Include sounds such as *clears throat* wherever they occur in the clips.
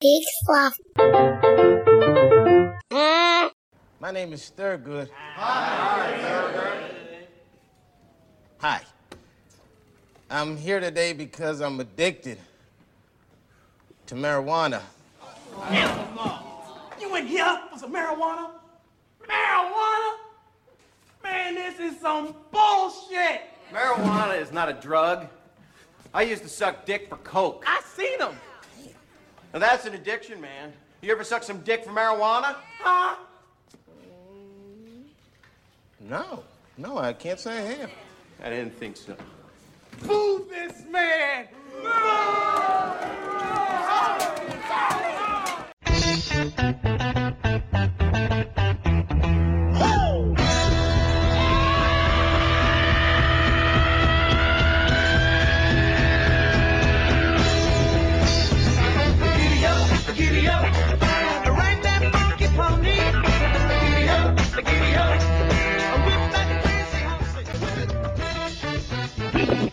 Big fluff. My name is Thurgood. Hi. Hi. I'm here today because I'm addicted to marijuana. You in here for some marijuana? Marijuana? Man, this is some bullshit. Marijuana is not a drug. I used to suck dick for coke. I seen them. Now that's an addiction, man. You ever suck some dick for marijuana? Huh? No, no, I can't say I have. I didn't think so. Move this man. Giddy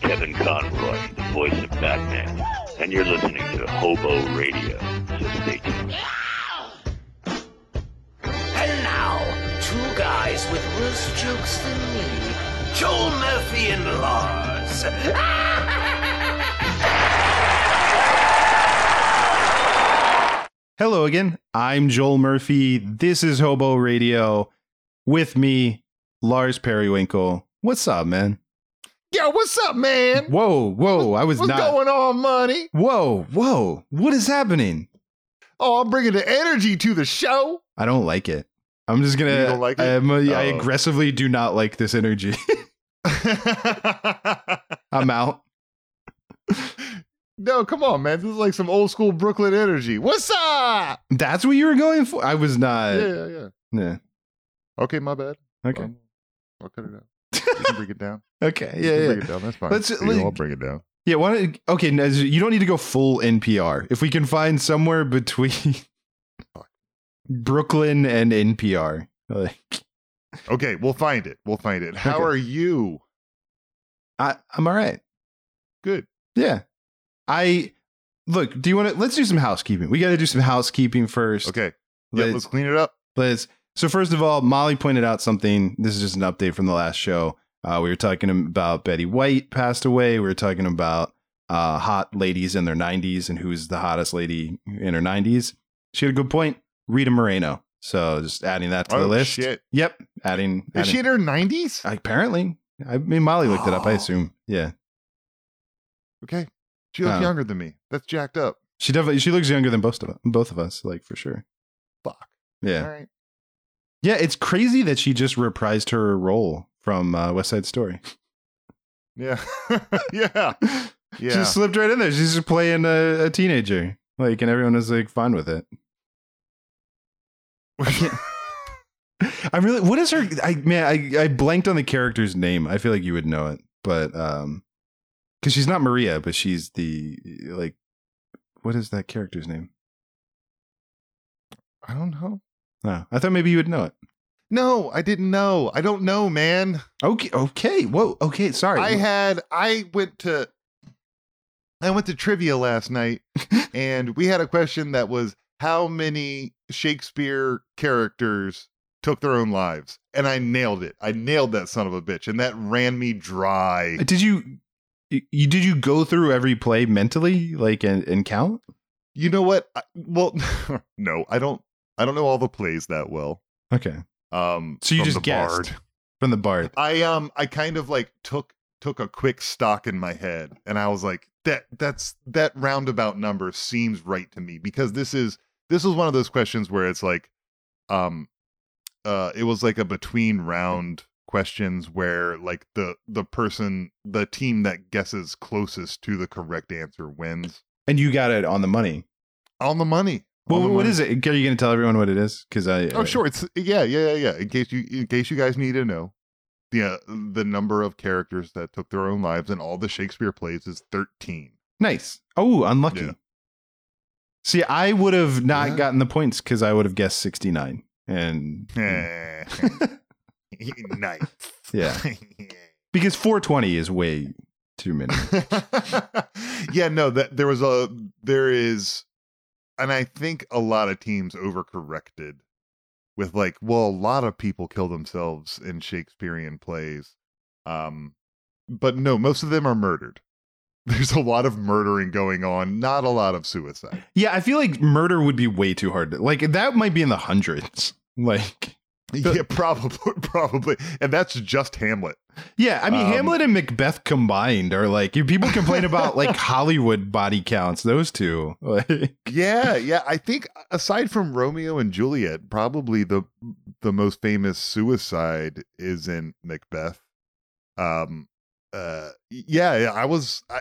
Kevin Conroy, the voice of Batman, and you're listening to Hobo Radio. So stay tuned. And now, two guys with worse jokes than me, Joel Murphy and Lars. *laughs* Hello again. I'm Joel Murphy. This is Hobo Radio. With me, Lars Periwinkle. What's up, man? Yo, what's up, man? Whoa, whoa! I was What's not. going on, money? Whoa, whoa! What is happening? Oh, I'm bringing the energy to the show. I don't like it. I'm just gonna. You don't like it? I Oh. aggressively do not like this energy. *laughs* *laughs* I'm out. no, come on, man. This is like some old school Brooklyn energy. What's up? That's what you were going for. I was not. yeah, yeah, yeah. Yeah. Okay, my bad. Okay. Um, I'll cut it out. You can bring it down. *laughs* Okay. Yeah. Yeah. Bring it down. That's fine. Let's- You like- I'll bring it down. Yeah, why don't, okay, you don't need to go full NPR. If we can find somewhere between *laughs* Brooklyn and NPR. Like, *laughs* Okay, we'll find it. We'll find it. How Okay. are you? I, I'm all right. Good. Yeah. I look, do you want to let's do some housekeeping. We got to do some housekeeping first. Okay. Yeah, Let's- let's clean it up. Let's so first of all, Molly pointed out something. This is just an update from the last show. Uh, we were talking about Betty White passed away. We were talking about uh, hot ladies in their 90s and who's the hottest lady in her 90s. She had a good point. Rita Moreno. So just adding that to the Oh, list. shit. Yep. Adding. Is adding she in her 90s? apparently. I mean, Molly looked it up. I Oh. *gasps* assume. Yeah. Okay. She looks Oh. younger than me. That's jacked up. She definitely. She looks younger than both of us. Both of us, like for sure. Fuck. Yeah. All right. Yeah. It's crazy that she just reprised her role from uh, West Side Story. Yeah. *laughs* yeah. *laughs* She Yeah. just slipped right in there. She's just playing a, a teenager. Like, and everyone was like fine with it. *laughs* I'm really. What is her? I man, I I blanked on the character's name. I feel like you would know it, but um, because she's not Maria, but she's the like, what is that character's name? I don't know. No, I thought maybe you would know it. No, I didn't know. I don't know, man. Okay, okay, whoa, okay, sorry. I had I went to I went to trivia last night *laughs* and we had a question that was how many Shakespeare characters took their own lives? And I nailed it. I nailed that son of a bitch and that ran me dry. Uh, did you, you did you go through every play mentally, like and, and count? You know what? I, well, *laughs* no, I don't I don't know all the plays that well. Okay, Um so you just guessed Bard. from the Bard. I um I kind of like took took a quick stock in my head and I was like that that's that roundabout number seems right to me because this is this is one of those questions where it's like um uh it was like a between round questions where like the the person the team that guesses closest to the correct answer wins And you got it on the money. on the money Well, what is it? Are you going to tell everyone what it is? Because I. Oh, sure. It's yeah, yeah, yeah, yeah. In case you, in case you guys need to know, the uh, the number of characters that took their own lives in all the Shakespeare plays is thirteen. Nice. Oh, unlucky. Yeah. See, I would have not Yeah. gotten the points because I would have guessed 69. And Eh. *laughs* nice. *laughs* yeah, *laughs* because 420 is way too many. yeah, no, that there was a there is and I think a lot of teams overcorrected with like, well, a lot of people kill themselves in Shakespearean plays. Um, but no, most of them are murdered. *laughs* There's a lot of murdering going on, not a lot of suicide. Yeah, I feel like murder would be way too hard. Like that might be in the hundreds. *laughs* Like yeah, *laughs* probably, probably, and that's just Hamlet. Yeah, I mean Um, Hamlet and Macbeth combined are like people complain *laughs* about like Hollywood body counts. Those two, *laughs* like, Yeah, yeah. I think aside from Romeo and Juliet, probably the the most famous suicide is in Macbeth. Um, uh, yeah, yeah, I was. I,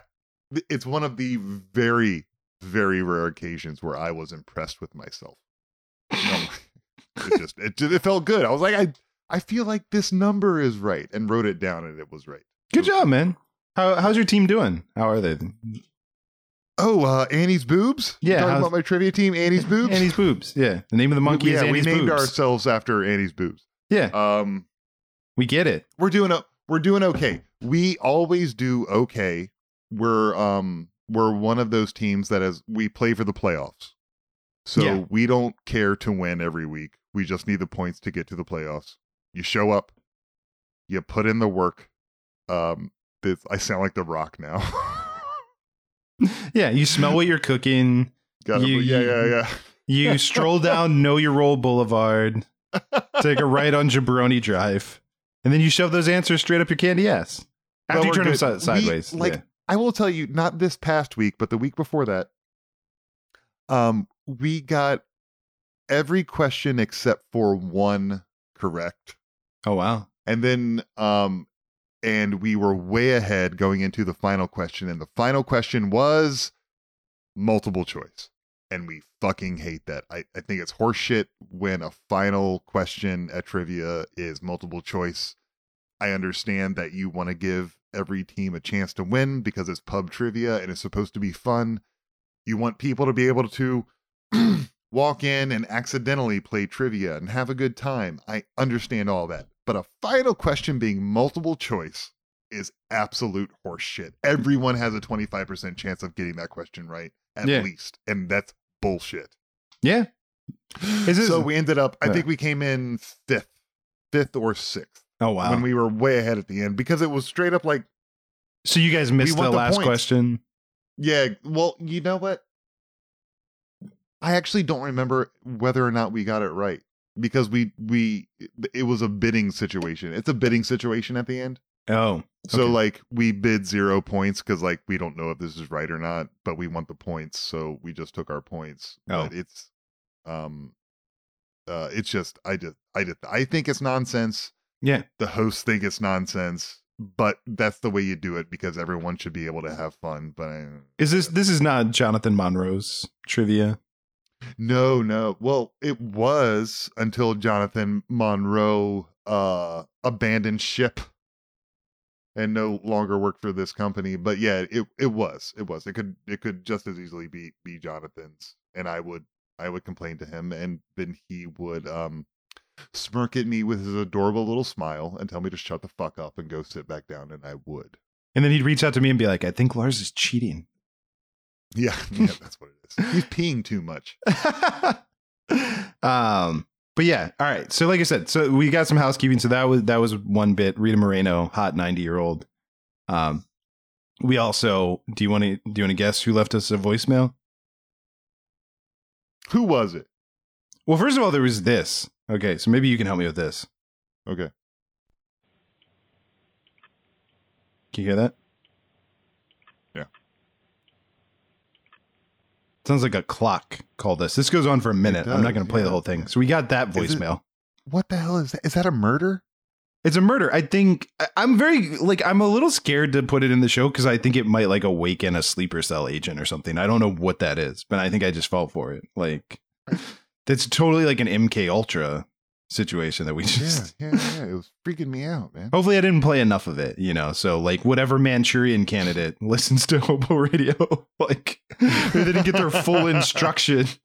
it's one of the very, very rare occasions where I was impressed with myself. It just, it, it felt good. I was like, I, I feel like this number is right, and wrote it down, and it was right. good job, man. How how's your team doing? How are they? Oh, uh, Annie's boobs. Yeah, talking how's- about my trivia team, Annie's *laughs* boobs. Annie's boobs. Yeah, the name of the monkey We- yeah, we named boobs. ourselves after Annie's boobs. yeah, Um, we get it. we're doing a we're doing okay. We always do okay. We're um we're one of those teams that is we play for the playoffs. So Yeah. we don't care to win every week. We just need the points to get to the playoffs. You show up, you put in the work. Um this, I sound like the rock now. *laughs* Yeah, you smell what you're cooking. Gotta, You- yeah, yeah, yeah. You stroll *laughs* down Know Your Role Boulevard, take a right on Jabroni Drive, and then you shove those answers straight up your candy ass after you turn good. si- sideways. We, like yeah. I will tell you, not this past week, but the week before that, um, we got every question except for one correct. Oh wow. And then um and we were way ahead going into the final question and the final question was multiple choice. And we fucking hate that. I, I think it's horseshit when a final question at trivia is multiple choice. I understand that you want to give every team a chance to win because it's pub trivia and it's supposed to be fun. You want people to be able to *clears throat* walk in and accidentally play trivia and have a good time. I understand all that. But a final question being multiple choice is absolute horseshit. Everyone has a 25% chance of getting that question right, at Yeah. least. And that's bullshit. Yeah. Is this, so we ended up, I think we came in fifth, fifth or sixth oh wow. when we were way ahead at the end because it was straight up like, so you guys missed the the last points. question. yeah, well, you know what? I actually don't remember whether or not we got it right because we we it was a bidding situation. It's a bidding situation at the end. Oh. So Okay. like we bid zero points because like we don't know if this is right or not, but we want the points, so we just took our points. Oh. But it's um uh it's just I just I just I think it's nonsense. Yeah. The hosts think it's nonsense, but that's the way you do it because everyone should be able to have fun. But I, Is this this is not Jonathan Monroe's trivia? No, no. Well, it was until Jonathan Monroe uh abandoned ship and no longer worked for this company. But yeah, it it was. It was. It could it could just as easily be be Jonathan's. And I would I would complain to him and then he would um smirk at me with his adorable little smile and tell me to shut the fuck up and go sit back down and I would. And then he'd reach out to me and be like, "I think Lars is cheating." Yeah, *laughs* yeah, that's what it is. He's peeing too much. *laughs* um, but yeah, all right. So like I said, so we got some housekeeping. So that was that was one bit. Rita Moreno, hot ninety year old. Um, we also do you want to do you want to guess who left us a voicemail? Who was it? Well, first of all, there was this. Okay, so maybe you can help me with this. Okay. Can you hear that? Sounds like a clock called this. This goes on for a minute. I'm not going to play the whole thing. So we got that Is it- voicemail. What the hell is that? Is that a murder? It's a murder. I think I'm very like I'm a little scared to put it in the show because I think it might like awaken a sleeper cell agent or something. I don't know what that is, but I think I just fell for it. Like *laughs* that's totally like an MK Ultra situation that we *laughs* Yeah, just. yeah, yeah. It was freaking me out, man. Hopefully, I didn't play enough of it, you know. So, like, whatever Manchurian candidate *laughs* listens to Hobo Radio, *laughs* like, they didn't get their full instructions.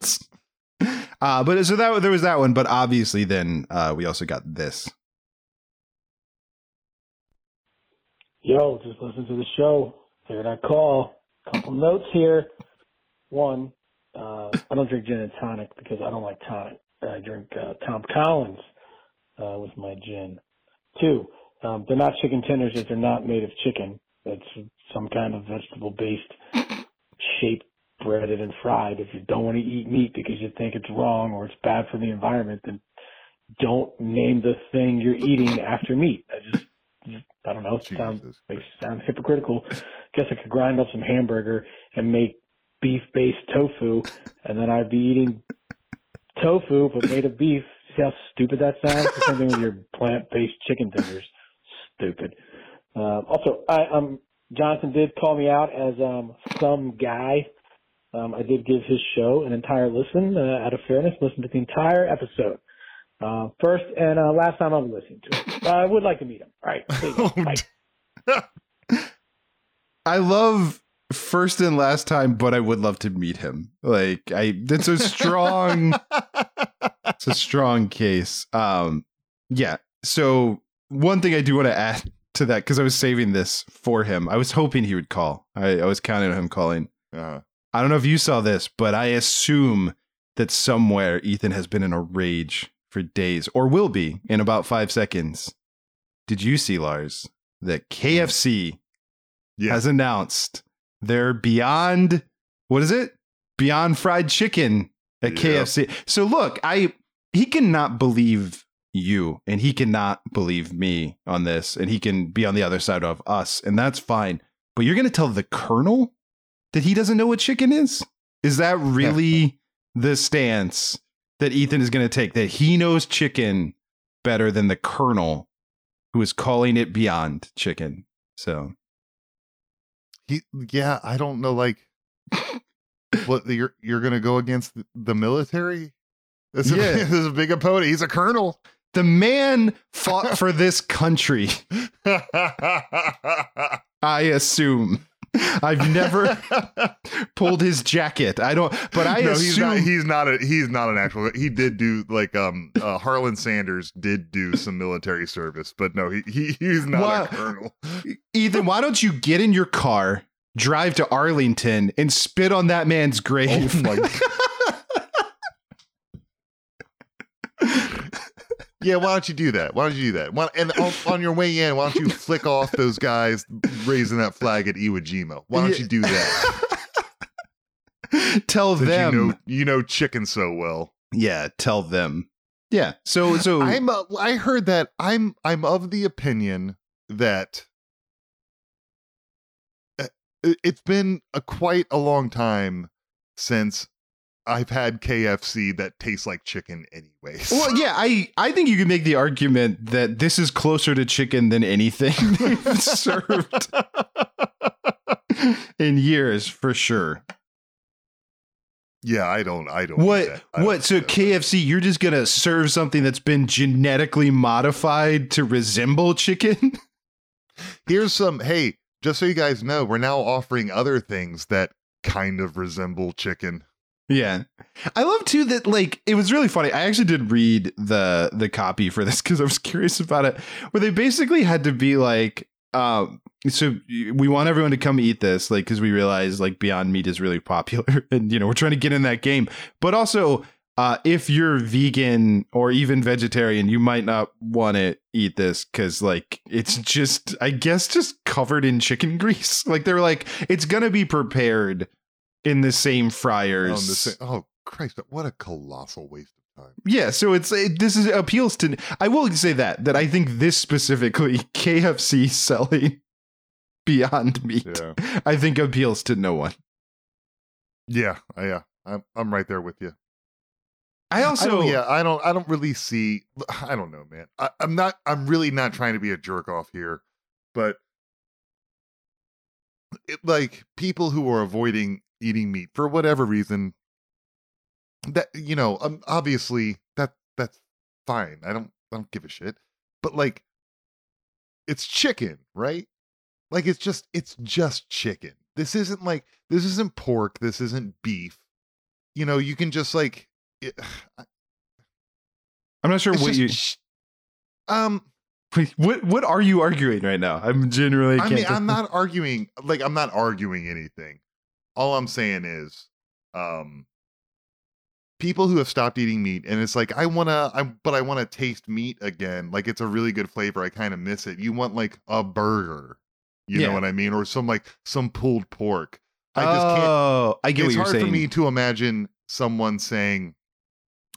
Uh, but so that there was that one, but obviously, then uh, we also got this. Yo, just listen to the show. Figured I'd call. Couple notes here. One, Uh, I don't drink gin and tonic because I don't like tonic. I drink uh, Tom Collins uh, with my gin. Two, um, they're not chicken tenders if they're not made of chicken. It's some kind of vegetable-based shape breaded and fried. If you don't want to eat meat because you think it's wrong or it's bad for the environment, then don't name the thing you're eating after meat. I just, just I don't know. It sounds makes sounds hypocritical. Guess I could grind up some hamburger and make beef-based tofu, and then I'd be eating tofu but made of beef. See how stupid that sounds? The same thing with your plant-based chicken tenders. Stupid. Uh, also, I, um, Jonathan did call me out as um, some guy. Um, I did give his show an entire listen. Uh, out of fairness, listen to the entire episode. Uh, first and uh, last time I'm listening to it. I would like to meet him. All right. there you go. Bye. *laughs* I love first and last time, but I would love to meet him. Like I that's a strong *laughs* it's a strong case. Um yeah. So one thing I do want to add to that, because I was saving this for him. I was hoping he would call. I, I was counting on him calling. Uh, I don't know if you saw this, but I assume that somewhere Ethan has been in a rage for days or will be in about five seconds. Did you see, Lars, that KFC yeah. has announced their Beyond, what is it? Beyond Fried Chicken at Yeah. KFC. So look, I he cannot believe you and he cannot believe me on this and he can be on the other side of us and that's fine. But you're going to tell the colonel that he doesn't know what chicken is? Is that *laughs* really the stance that Ethan is going to take that he knows chicken better than the colonel who is calling it beyond chicken? So, he, yeah, I don't know. Like, *laughs* what you're you're gonna go against the, military? This is, *laughs* Yeah. this is a big opponent. He's a colonel. the man fought *laughs* for this country, I assume. I've never *laughs* pulled his jacket. I don't, but I no, assume he's not. He's not a. He's not an actual. He did do like um. Uh, Harlan Sanders did do some military service, but no, he, he he's not a colonel. Ethan, why don't you get in your car, drive to Arlington, and spit on that man's grave? Oh my *laughs* Yeah, why don't you do that? Why don't you do that? Why, and on, on your way in, why don't you flick off those guys raising that flag at Iwo Jima? Why don't Yeah. you do that? *laughs* tell them. you know you know chicken so well. yeah, tell them. Yeah. So, so *laughs* I'm. Uh, I heard that. I'm. I'm of the opinion that uh, it's been a quite a long time since I've had KFC that tastes like chicken, anyways. Well, yeah, I I think you can make the argument that this is closer to chicken than anything *laughs* they've served *laughs* in years, for sure. yeah, I don't. I don't. What. I don't what? So eat that. KFC, you're just gonna serve something that's been genetically modified to resemble chicken? *laughs* Here's some. Hey, just so you guys know, we're now offering other things that kind of resemble chicken. Yeah. I love too that like it was really funny. I actually did read the the copy for this *laughs* because I was curious about it. Where they basically had to be like, um, so we want everyone to come eat this, like, because we realize like Beyond Meat is really *laughs* popular, and you know we're trying to get in that game. But also, uh, if you're vegan or even vegetarian, you might not want to eat this because like it's just, I guess, just covered in chicken *laughs* grease. Like they're like, it's gonna be prepared in the same Oh, fryers. the sa- oh Christ! What a colossal waste of time. Yeah, so it's it, this is appeals to. I will say that that I think this specifically *laughs* KFC selling *laughs* Beyond Meat, Yeah. *laughs* I think appeals to no one. Yeah, I- yeah, I'm I'm right there with you. I I also don't, yeah, I don't I don't really see. *sighs* I don't know, man. I, I'm not. I'm really not trying to be a jerk off here, but it, like people who are avoiding eating meat for whatever reason, that you know, um, obviously that that's fine. I don't I don't give a shit. But like, it's chicken, right? Like it's just it's just chicken. This isn't like this isn't pork. This isn't beef. You know, you can just like. *sighs* It, I'm not sure what just you ch- um what what are you arguing right now? I'm genuinely. I mean, I'm not arguing. Like, I'm not arguing anything. All I'm saying is, um, people who have stopped eating meat and it's like I want to I'm but I want to taste meat again. Like it's a really good flavor. I kind of miss it. You want like a burger. You Yeah. know what I mean? Or some like some pulled pork. I just can't oh, I get it's what you're hard saying. for me to imagine someone saying,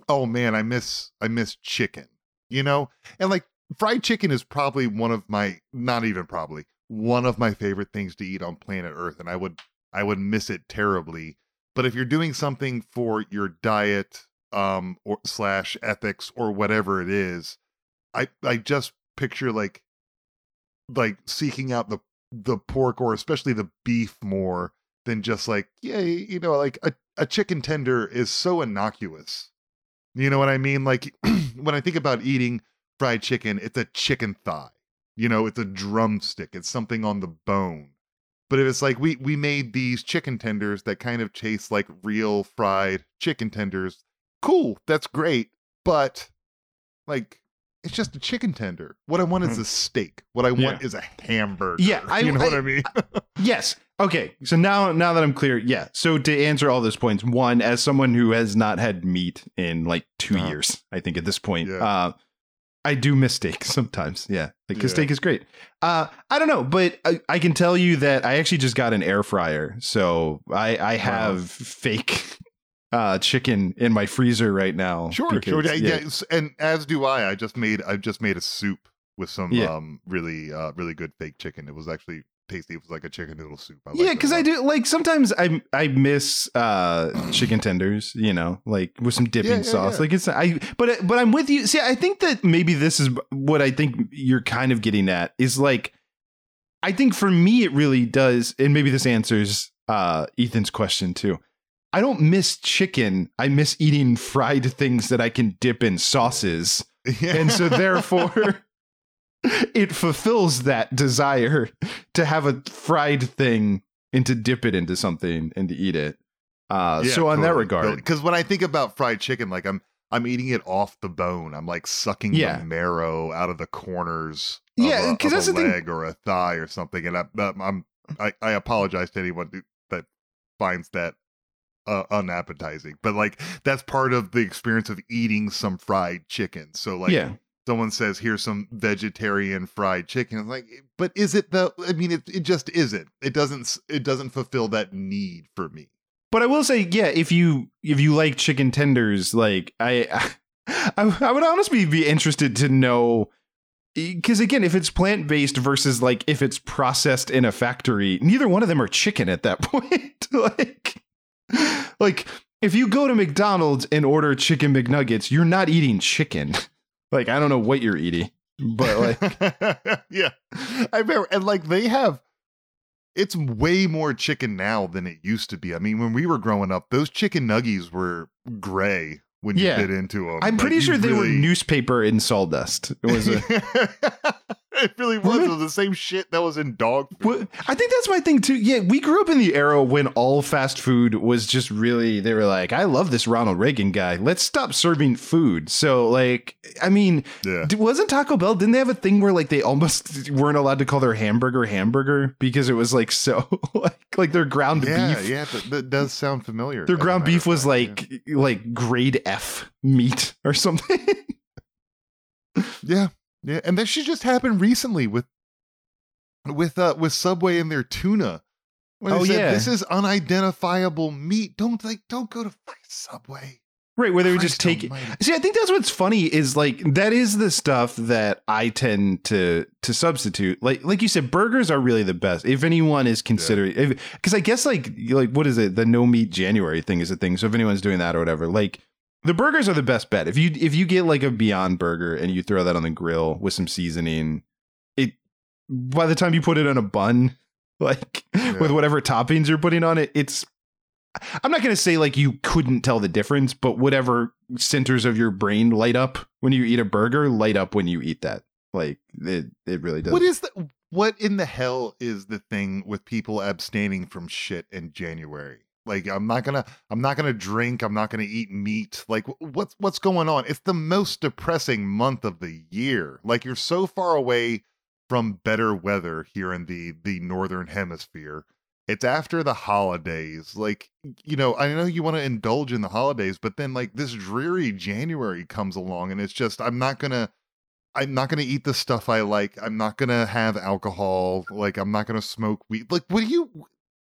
"Oh man, I miss I miss chicken." You know? And like fried chicken is probably one of my not even probably one of my favorite things to eat on planet Earth and I would I would miss it terribly. But if you're doing something for your diet um or slash ethics or whatever it is, I I just picture like like seeking out the the pork or especially the beef more than just like yeah you know like a, a chicken tender is so innocuous. You know what i mean? Like *clears throat* when i think about eating fried chicken it's a chicken thigh. You know it's a drumstick. It's something on the bone but if it's like we we made these chicken tenders that kind of taste like real fried chicken tenders cool that's great but like it's just a chicken tender what i want is a steak what i want Yeah. is a hamburger Yeah, I- *laughs* you know what I- i mean Yes. Okay. So now now that I'm clear, yeah. So to answer all those points, one, as someone who has not had meat in like 2 Uh-huh. years, I think at this point, Yeah. uh I do miss *laughs* steak sometimes. Yeah. Like Yeah. steak is great. Uh I don't know, but I, I can tell you that I actually just got an air fryer. So I I have fake uh chicken in my freezer right now. Sure, sure. because- Yeah, yes, and as do I. I just made I just made a soup with some Yeah. um really uh really good fake chicken. It was actually tasty. It was like a chicken noodle soup. I yeah, liked it a because I do like sometimes I I miss uh chicken tenders, you know, like with some dipping Yeah, yeah, sauce. yeah. Like it's I but but I'm with you. See, I think that maybe this is what I think you're kind of getting at is like I think for me it really does, and maybe this answers uh Ethan's question too. I don't miss chicken. I miss eating fried *laughs* things that I can dip in sauces. *laughs* And so therefore *laughs* it fulfills that desire to have a fried thing and to dip it into something and to eat it. Uh, so on that regard, because when I think about fried chicken, like I'm I'm eating it off the bone. I'm like sucking Yeah. the marrow out of the corners. Of Yeah, a, 'cause of that's a the thing- leg or a thigh or something. And I, I'm, I'm I, I apologize to anyone who, that finds that uh, unappetizing, but like that's part of the experience of eating some fried chicken. So like yeah, someone says here's some vegetarian fried chicken I'm like but is it the i mean it, it just isn't it doesn't it doesn't fulfill that need for me but I will say, yeah, if you if you like chicken tenders, like I, *laughs* I, I would honestly be interested to know. Because again, if it's plant based versus like if it's processed in a factory, neither one of them are chicken at that *laughs* point. like, like if you go to McDonald's and order chicken McNuggets, you're not eating chicken. Like I don't know what you're eating, but like *laughs* yeah i remember and like they have it's way more chicken now than it used to be i mean when we were growing up those chicken nuggies were gray when Yeah. you bit into them I'm pretty sure they were newspaper and sawdust. It was a, *laughs* it really was. It was the same shit that was in dog food. I think that's my thing too. Yeah, we grew up in the era when all fast food was just really they were like, I love this Ronald Reagan guy. Let's stop serving food. So like, I mean, Yeah. wasn't Taco Bell? Didn't they have a thing where like they almost *laughs* weren't allowed to call their hamburger hamburger because it was like so *laughs* like like their ground Yeah, beef. yeah, that, that does sound familiar. Their ground beef was like like grade F meat or something. *laughs* yeah, yeah, and that shit just happened recently with with uh with Subway and their tuna. When they Oh, said, yeah. this is unidentifiable meat. Don't like, don't go to Subway. Right, where they would just it. See, I think that's what's funny is like that is the stuff that I tend to to substitute. Like like you said, burgers are really the best. If anyone is considering, because I guess like like what is it? The no meat January thing is a thing. So if anyone's doing that or whatever, like the burgers are the best bet. If you if you get like a Beyond Burger and you throw that on the grill with some seasoning, it by the time you put it on a bun, *laughs* like with whatever toppings you're putting on it, it's I'm not going to say like you couldn't tell the difference, but whatever centers of your brain light up when you eat a burger light up when you eat that. Like it, it really does. What is the what in the hell is the thing with people abstaining from shit in January? Like I'm not gonna I'm not gonna drink. I'm not gonna eat meat. Like what's what's going on? It's the most depressing month of the year. Like you're so far away from better weather here in the the northern hemisphere, it's after the holidays. Like, you know, I know you want to indulge in the holidays, but then like this dreary January comes along and it's just I'm not to I'm not going to eat the stuff I like. I'm not going to have alcohol. Like I'm not going to smoke weed. Like what do you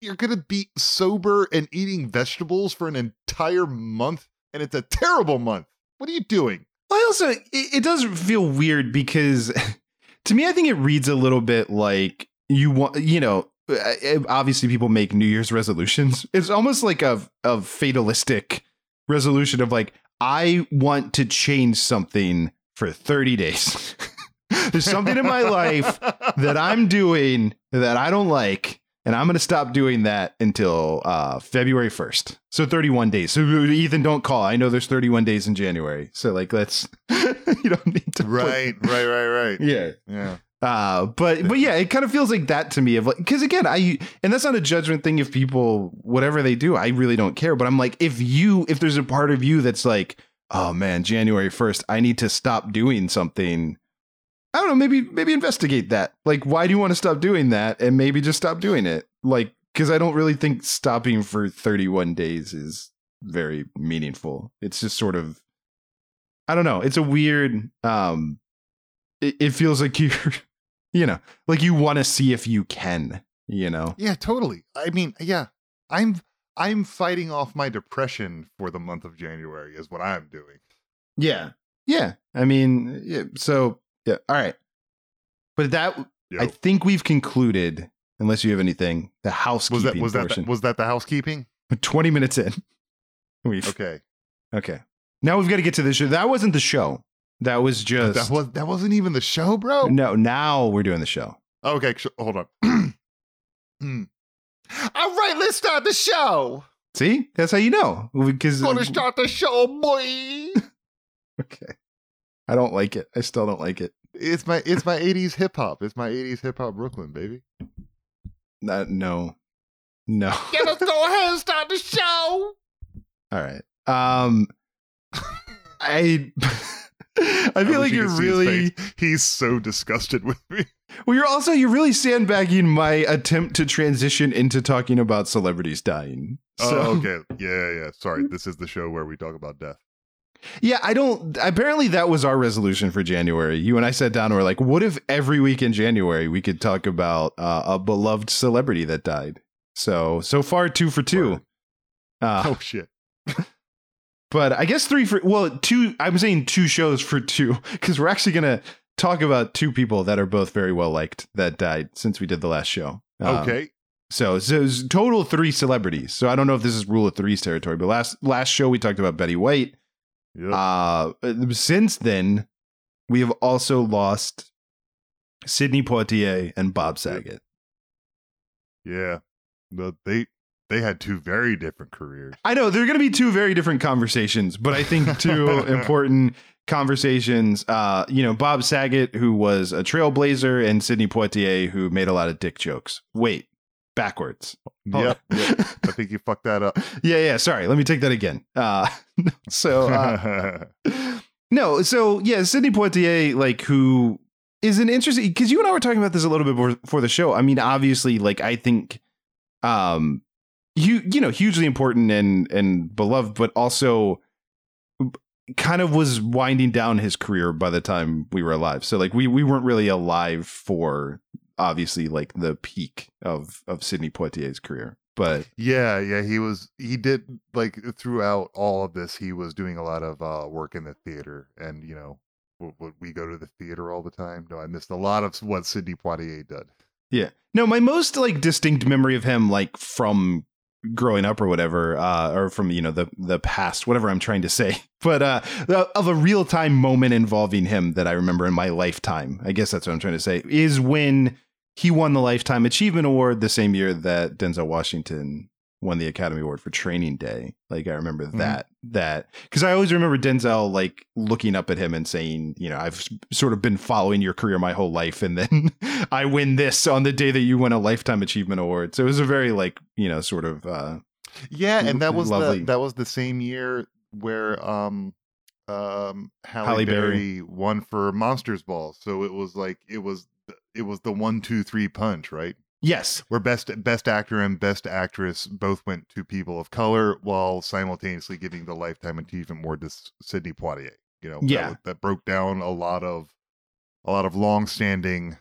you're going to be sober and eating vegetables for an entire month and it's a terrible month. What are you doing? I also it, it does feel weird because *laughs* to me I think it reads a little bit like you want you know obviously people make New Year's resolutions. It's almost like a a fatalistic resolution of like I want to change something for 30 days. *laughs* There's something in my life that I'm doing that I don't like, and I'm going to stop doing that until uh, February 1st. So 31 days. So Ethan, don't call. I know there's 31 days in January. So like, let's *laughs* you don't need to. Right, right, right, right. yeah. Yeah. Uh, but but yeah, it kind of feels like that to me. Of like, because again, I and that's not a judgment thing. If people whatever they do, I really don't care. But I'm like, if you if there's a part of you that's like, oh man, January first, I need to stop doing something. I don't know. Maybe maybe investigate that. Like, why do you want to stop doing that? And maybe just stop doing it. Like, because I don't really think stopping for 31 days is very meaningful. It's just sort of, I don't know. It's a weird. um it, it feels like *laughs* you're you know like you want to see if you can you know Yeah, totally. I mean, yeah, I'm I'm fighting off my depression for the month of January is what I'm doing. yeah yeah i mean yeah, so yeah all right but that Yo. i think we've concluded unless you have anything the was housekeeping that was that portion the, was that the housekeeping? 20 minutes in *laughs* we've Okay, okay now we've got to get to the show that wasn't the show that was just that was that wasn't even the show, bro. no now we're doing the show Okay, hold on. *clears throat* Hmm. All right, let's start the show. see that's how you know because Gonna start the show, boy. *laughs* okay i don't like it i still don't like it It's my it's my '80s hip hop. It's my '80s hip hop Brooklyn, baby. Uh, no no *laughs* Yeah, let's go ahead and start the show. All right. Um *laughs* I *laughs* I feel like you you're could see his really. He's so disgusted with me. well you're also you're really sandbagging my attempt to transition into talking about celebrities dying. So oh, okay. Yeah, yeah. Sorry. This is the show where we talk about death. Yeah, I don't apparently that was our resolution for January. You and I sat down and were like, what if every week in January we could talk about uh, a beloved celebrity that died? So so far two for two. Uh, oh shit. *laughs* but I guess three for well, two. I'm saying two shows for two *laughs* because we're actually gonna talk about two people that are both very well liked that died since we did the last show. Um, Okay. so so total three celebrities. So I don't know if this is rule of threes territory, but last last show we talked about Betty White. Yep. Uh, since then, we have also lost Sidney Poitier and Bob Saget. yeah. The, they they had two very different careers. I know they're going to be two very different conversations, but I think *laughs* two important conversations. Uh, you know, Bob Saget, who was a trailblazer, and Sidney Poitier, who made a lot of dick jokes. Wait, backwards. Hold Yep. yep. I think you fucked that up. *laughs* yeah, yeah. Sorry, let me take that again. Uh, *laughs* so uh, *laughs* no, so yeah, Sidney Poitier, like who is an interesting because you and I were talking about this a little bit before, before the show. I mean, obviously, like I think, um, you you know, hugely important and and beloved, but also kind of was winding down his career by the time we were alive. So like we we weren't really alive for obviously like the peak of of Sidney Poitier's career, but yeah, yeah. He was he did like throughout all of this, he was doing a lot of uh work in the theater, and you know, would, we go to the theater all the time? No, I missed a lot of what Sidney Poitier did. Yeah. No, my most like distinct memory of him, like from growing up or whatever, uh, or from you know the the past, whatever I'm trying to say, *laughs* but uh, the- of a real time moment involving him that I remember in my lifetime. I guess that's what I'm trying to say is when he won the Lifetime Achievement Award the same year that Denzel Washington won the Academy Award for Training Day. Like I remember that that because I always remember Denzel like looking up at him and saying, you know, I've sort of been following your career my whole life, and then *laughs* I win this on the day that you win a Lifetime Achievement Award. So it was a very like you know sort of uh, Yeah, and that was Lovely. the that was the same year where um um Halle, Halle Berry. Berry won for Monsters Ball. So it was like it was it was the one two three punch, right? Yes. where best best actor and best actress both went to people of color, while simultaneously giving the lifetime achievement award to Sidney Poitier. You know, Yeah. was- that, broke down a lot of a lot of long-standing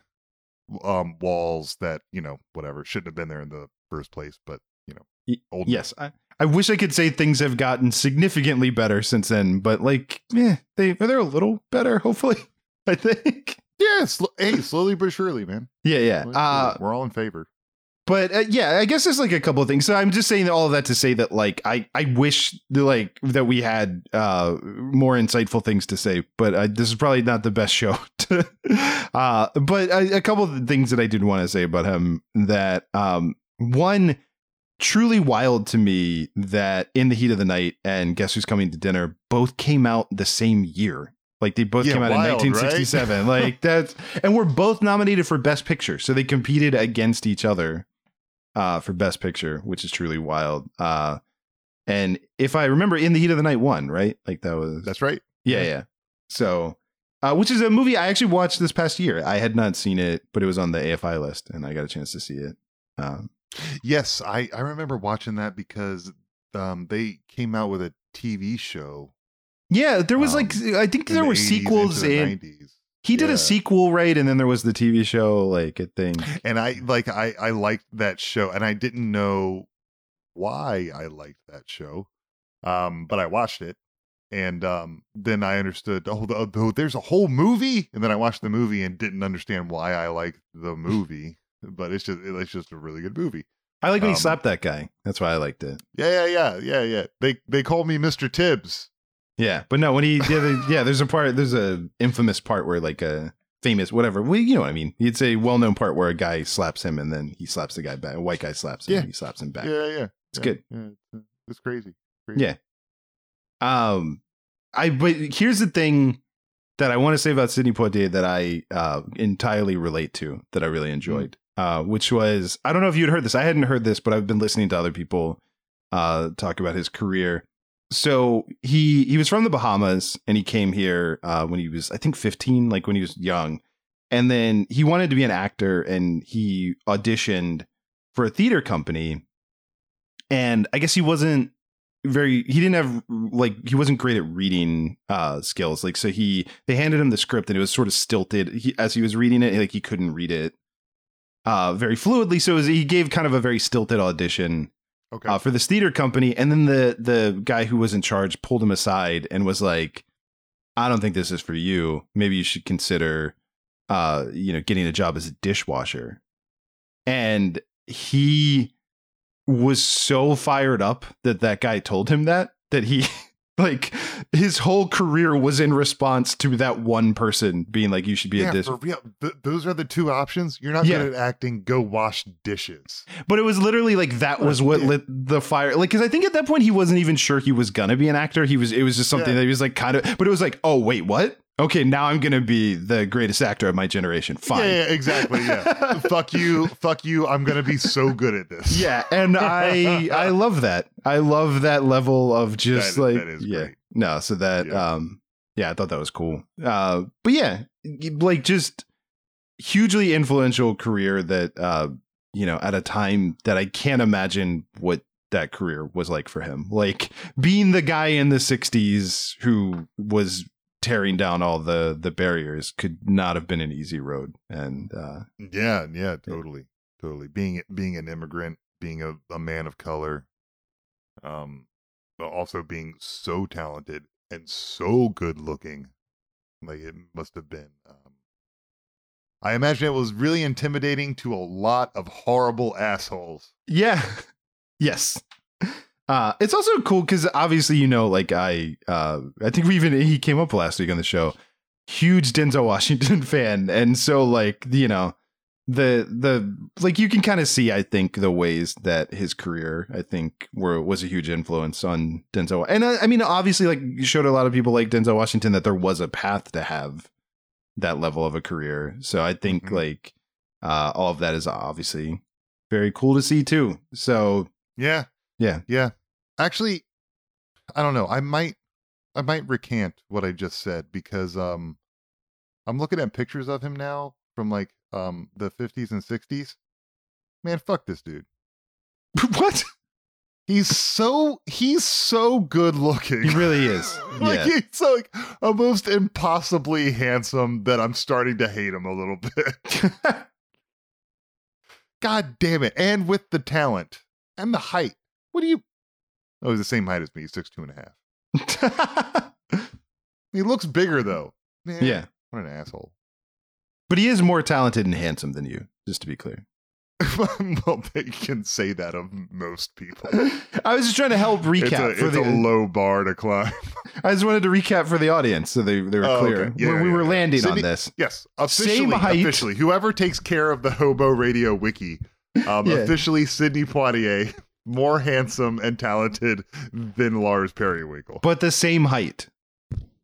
um walls that you know whatever shouldn't have been there in the first place. But you know, old Yes. I, I wish I could say things have gotten significantly better since then, but like, yeah, they they're a little better, *laughs* hopefully. I think. Yeah, sl- hey, slowly but surely, man. Yeah, yeah. Slowly Uh. We're all in favor. but uh, yeah, I guess there's like a couple of things. So I'm just saying all of that to say that like I I wish the, like that we had uh more insightful things to say, but uh, this is probably not the best show. *laughs* To, uh, but a, a couple of things that I did want to say about him that um one truly wild to me that in the heat of the night and guess who's coming to dinner both came out the same year. Like they both Yeah, came out wild, in right? 1967. *laughs* like that's and we're both nominated for best picture. So they competed against each other uh for best picture, which is truly wild. Uh and if I remember in the heat of the night one, right? Like that was That's right. yeah, yeah. So, uh, which is a movie I actually watched this past year. I had not seen it, but it was on the AFI list, and I got a chance to see it. Um, Yes, I I remember watching that because um they came out with a TV show. Yeah, there was like Um, I think there the were sequels the in. 90s. He did Yeah. a sequel, right? And then there was the TV show, like a thing. and I like I I liked that show, and I didn't know why I liked that show, um, but I watched it, and um, then I understood. Oh, the, oh, there's a whole movie, and then I watched the movie and didn't understand why I liked the *laughs* movie, but it's just it's just a really good movie. I like when he Um, slapped that guy. That's why I liked it. Yeah, yeah, yeah, yeah, yeah. They they call me Mister Tibbs. Yeah, but no, when he yeah, the, yeah, there's a part, there's a infamous part where like a famous whatever, well, you know what I mean. It's a well known part where a guy slaps him and then he slaps the guy back. A white guy slaps him, Yeah. and he slaps him back. Yeah, yeah. It's yeah, good. Yeah, it's, it's crazy. crazy. Yeah. Um, I but here's the thing that I want to say about Sidney Poitier that I uh entirely relate to that I really enjoyed. Uh, which was I don't know if you'd heard this. I hadn't heard this, but I've been listening to other people uh talk about his career. So he he was from the Bahamas and he came here uh when he was I think 15, like when he was young. And then he wanted to be an actor and he auditioned for a theater company. And I guess he wasn't very he didn't have like he wasn't great at reading uh skills like so he they handed him the script and it was sort of stilted he, as he was reading it like he couldn't read it uh very fluidly so was, he gave kind of a very stilted audition Okay. uh, for this theater company and then the the guy who was in charge pulled him aside and was like i don't think this is for you maybe you should consider uh you know getting a job as a dishwasher and he was so fired up that that guy told him that that he *laughs* like his whole career was in response to that one person being like you should be yeah, a dish for real. Th- those are the two options. You're not Yeah. good at acting. Go wash dishes. But it was literally like that was what lit the fire. Like, because I think at that point he wasn't even sure he was gonna be an actor. He was. It was just something that he was like kind of. But it was like, oh wait, what? Okay, now I'm gonna be the greatest actor of my generation. Fine. Yeah, yeah, exactly. Yeah. *laughs* fuck you. Fuck you. I'm gonna be so good at this. Yeah, and I I *laughs* love that. I love that level of just That- like that is yeah. great. No, so that Yeah. um yeah, I thought that was cool. Uh but yeah, like just hugely influential career that uh you know, at a time that I can't imagine what that career was like for him. Like being the guy in the 60s who was tearing down all the the barriers could not have been an easy road and uh Yeah, yeah, totally. Totally. Being being an immigrant, being a, a man of color, um but also being so talented and so good looking. Like it must have been um I imagine it was really intimidating to a lot of horrible assholes. Yeah. *laughs* yes. Uh, it's also cool because obviously you know, like I, uh, I think we even he came up last week on the show. Huge Denzel Washington *laughs* fan, and so like you know, the the like you can kind of see I think the ways that his career I think were was a huge influence on Denzel. And I, I mean, obviously, like you showed a lot of people like Denzel Washington that there was a path to have that level of a career. So I think Mhm. like uh, all of that is obviously very cool to see too. So Yeah. Yeah. Yeah. Actually, I don't know. I might I might recant what I just said because um I'm looking at pictures of him now from like um the 50s and 60s. man, fuck this dude. *laughs* what? He's so he's so good looking. He really is. *laughs* like yeah. he's like almost impossibly handsome that I'm starting to hate him a little *laughs* bit. God damn it. And with the talent and the height. What do you Oh, he's the same height as me. He's six two and a half. *laughs* He looks bigger though. Man, yeah. What an asshole. But he is more talented and handsome than you, just to be clear. *laughs* well, they can say that of most people. *laughs* I was just trying to help recap It's, a, for it's the a low bar to climb. I just wanted to recap for the audience so they, they were Oh, clear okay. Yeah, where we were yeah. landing Sydney- on this. Yes, Same officially. height. Officially, whoever takes care of the Hobo Radio Wiki, um, Yeah. officially Sidney Poitier, more handsome and talented than Lars Periwinkle, But the same height.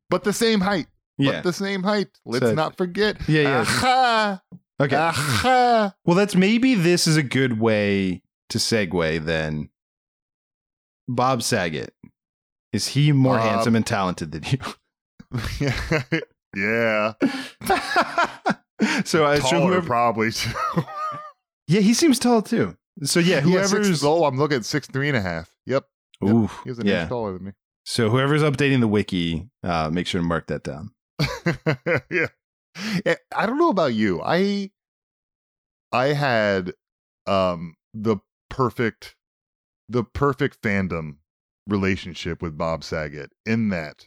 but the same height. Yeah. But the same height. Let's So- not forget. Yeah, yeah. Aha! Okay. Aha! Well, that's maybe this is a good way to segue then. Bob Saget. Is he more Bob- handsome and talented than you? *laughs* *laughs* yeah. so I assume Taller, whoever, probably. too. Yeah, he seems tall too. So yeah, Yeah, six, whoever's oh, I'm looking at six three and a half. Yep. Yep. Ooh, He was an yeah. inch taller than me. So whoever's updating the wiki, uh, make sure to mark that down. *laughs* yeah. Eh, I don't know about you. I I had um the perfect the perfect fandom relationship with Bob Saget in that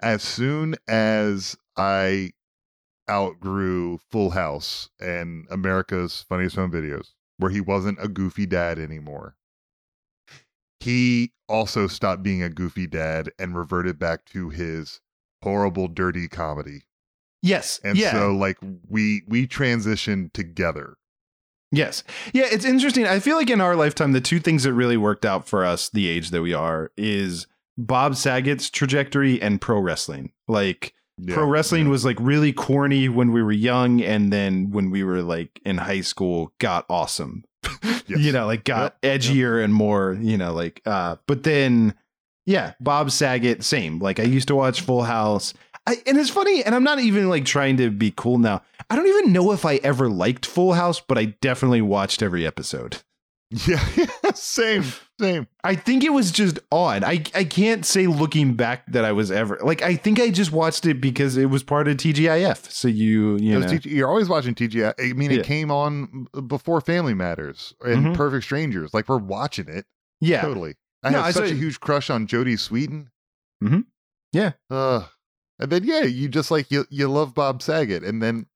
as soon as I outgrew Full House and America's Funniest Home Videos, where he wasn't a goofy dad anymore, he also stopped being a goofy dad and reverted back to his horrible, dirty comedy. Yes. And yeah. so, like, we we transitioned together. Yes. Yeah, it's interesting. I feel like in our lifetime, the two things that really worked out for us, the age that we are, is Bob Saget's trajectory and pro wrestling. Like, Yeah, pro wrestling yeah. was like really corny when we were young, and then when we were like in high school, got awesome. *laughs* Yes. You know, like got Yep, edgier and more, you know, like, uh, but then, yeah, Bob Saget, same. Like, I used to watch Full House. I, and it's funny, and I'm not even like trying to be cool now. I don't even know if I ever liked Full House, but I definitely watched every episode. *laughs* Yeah, *laughs* same, same. I think it was just on. I I can't say looking back that I was ever like. I think I just watched it because it was part of TGIF. So you you know TG, you're always watching TGIF. I mean, it Yeah. came on before Family Matters and Mhm. Perfect Strangers. Like we're watching it. yeah Totally. I No, have I such a huge crush on Jodie Sweetin. Mhm. Yeah. Uh, and then yeah, you just like you you love Bob Saget, and then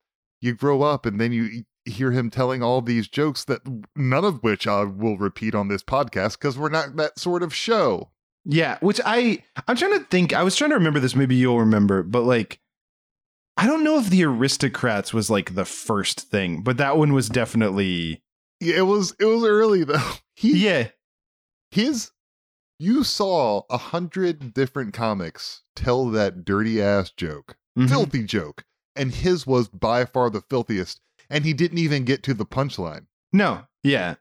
you grow up, and then you hear him telling all these jokes that none of which I will repeat on this podcast because we're not that sort of show. yeah. Which I I'm trying to think. I was trying to remember this. Maybe you'll remember, but like. I don't know if the aristocrats was like the first thing, but that one was definitely Yeah, it was it was early though. *laughs* He yeah. his you saw a hundred different comics tell that dirty ass joke, Mhm. filthy joke, and his was by far the filthiest, and he didn't even get to the punchline No, yeah,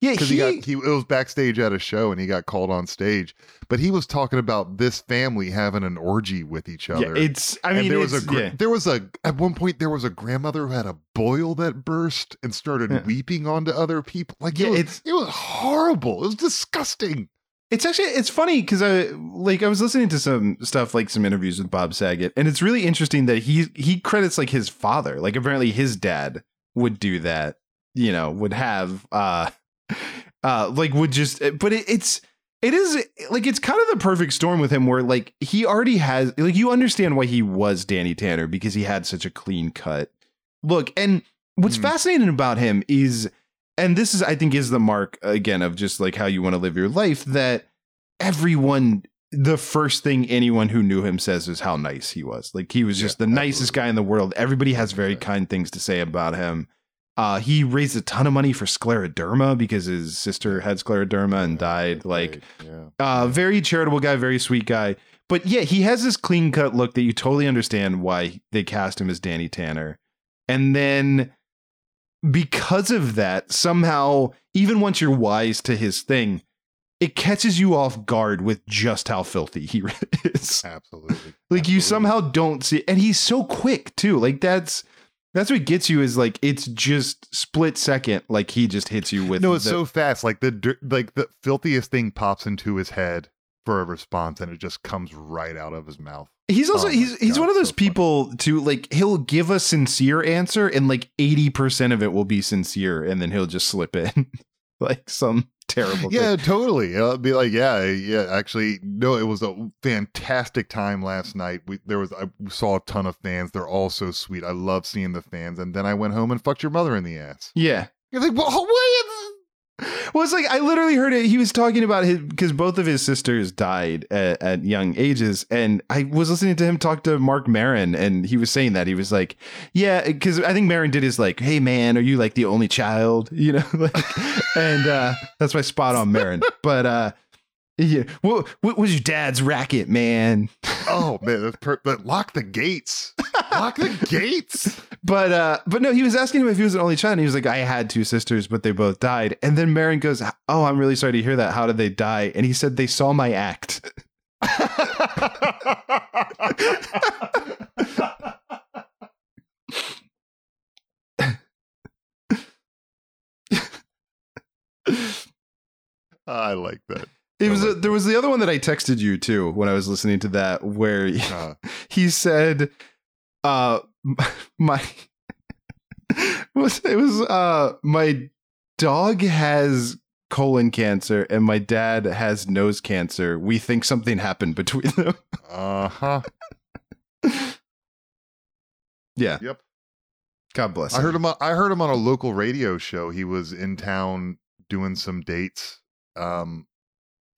yeah. because he, got he it was backstage at a show and he got called on stage, but he was talking about this family having an orgy with each yeah, other. it's. I mean, and there was a yeah. there was a at one point there was a grandmother who had a boil that burst and started Yeah. weeping onto other people. Like Yeah, it was, it's- it was horrible. It was disgusting. It's actually it's funny because I like I was listening to some stuff like some interviews with Bob Saget, and it's really interesting that he he credits like his father. Like apparently his dad would do that. You know, would have uh *laughs* uh like would just but it, it's it is like it's kind of the perfect storm with him where like he already has like you understand why he was Danny Tanner because he had such a clean cut look and what's Hmm. fascinating about him is and this is i think is the mark again of just like how you want to live your life that everyone the first thing anyone who knew him says is how nice he was like he was Yeah, just the nicest absolutely. guy in the world everybody has very Yeah. kind things to say about him uh, he raised a ton of money for scleroderma because his sister had scleroderma and died like yeah. uh, very charitable guy, very sweet guy. But yeah, he has this clean cut look that you totally understand why they cast him as Danny Tanner. And then because of that, somehow, even once you're wise to his thing, it catches you off guard with just how filthy he *laughs* is. Absolutely. Like you somehow don't see, and he's so quick too. Like that's That's what gets you is like it's just split second, like he just hits you with no, it's the- so fast. Like the like the filthiest thing pops into his head for a response, and it just comes right out of his mouth. He's also Oh he's he's God, one of so those people to like he'll give a sincere answer and like 80% of it will be sincere and then he'll just slip in *laughs* like some terrible Yeah, thing. totally. It'll be like, yeah, yeah. Actually, no, it was a fantastic time last night. We there was I saw a ton of fans. They're all so sweet. I love seeing the fans. And then I went home and fucked your mother in the ass. Yeah. You're like, well, wait. *laughs* Well, it's like I literally heard it. He was talking about his because both of his sisters died at, at young ages, and I was listening to him talk to Marc Maron, and he was saying that he was like, "Yeah," because I think Maron did his like, "Hey man, are you like the only child?" *laughs* You know, like, and uh, that's my spot on Marin. But uh, yeah, what, what was your dad's racket, man? Oh man, per- but lock the gates. Lock the gates. *laughs* But uh, but no, he was asking him if he was an only child. And he was like, I had two sisters, but they both died. And then Maron goes, Oh, I'm really sorry to hear that. How did they die? And he said they saw my act. *laughs* I like that. It was a, there was the other one that I texted you too when I was listening to that where he, Uh, *laughs* he said, "Uh, *laughs* my was it was uh my dog has colon cancer and my dad has nose cancer. We think something happened between them." *laughs* uh huh. Yeah. Yep. God bless. I heard him. On, I heard him on a local radio show. He was in town doing some dates. Um,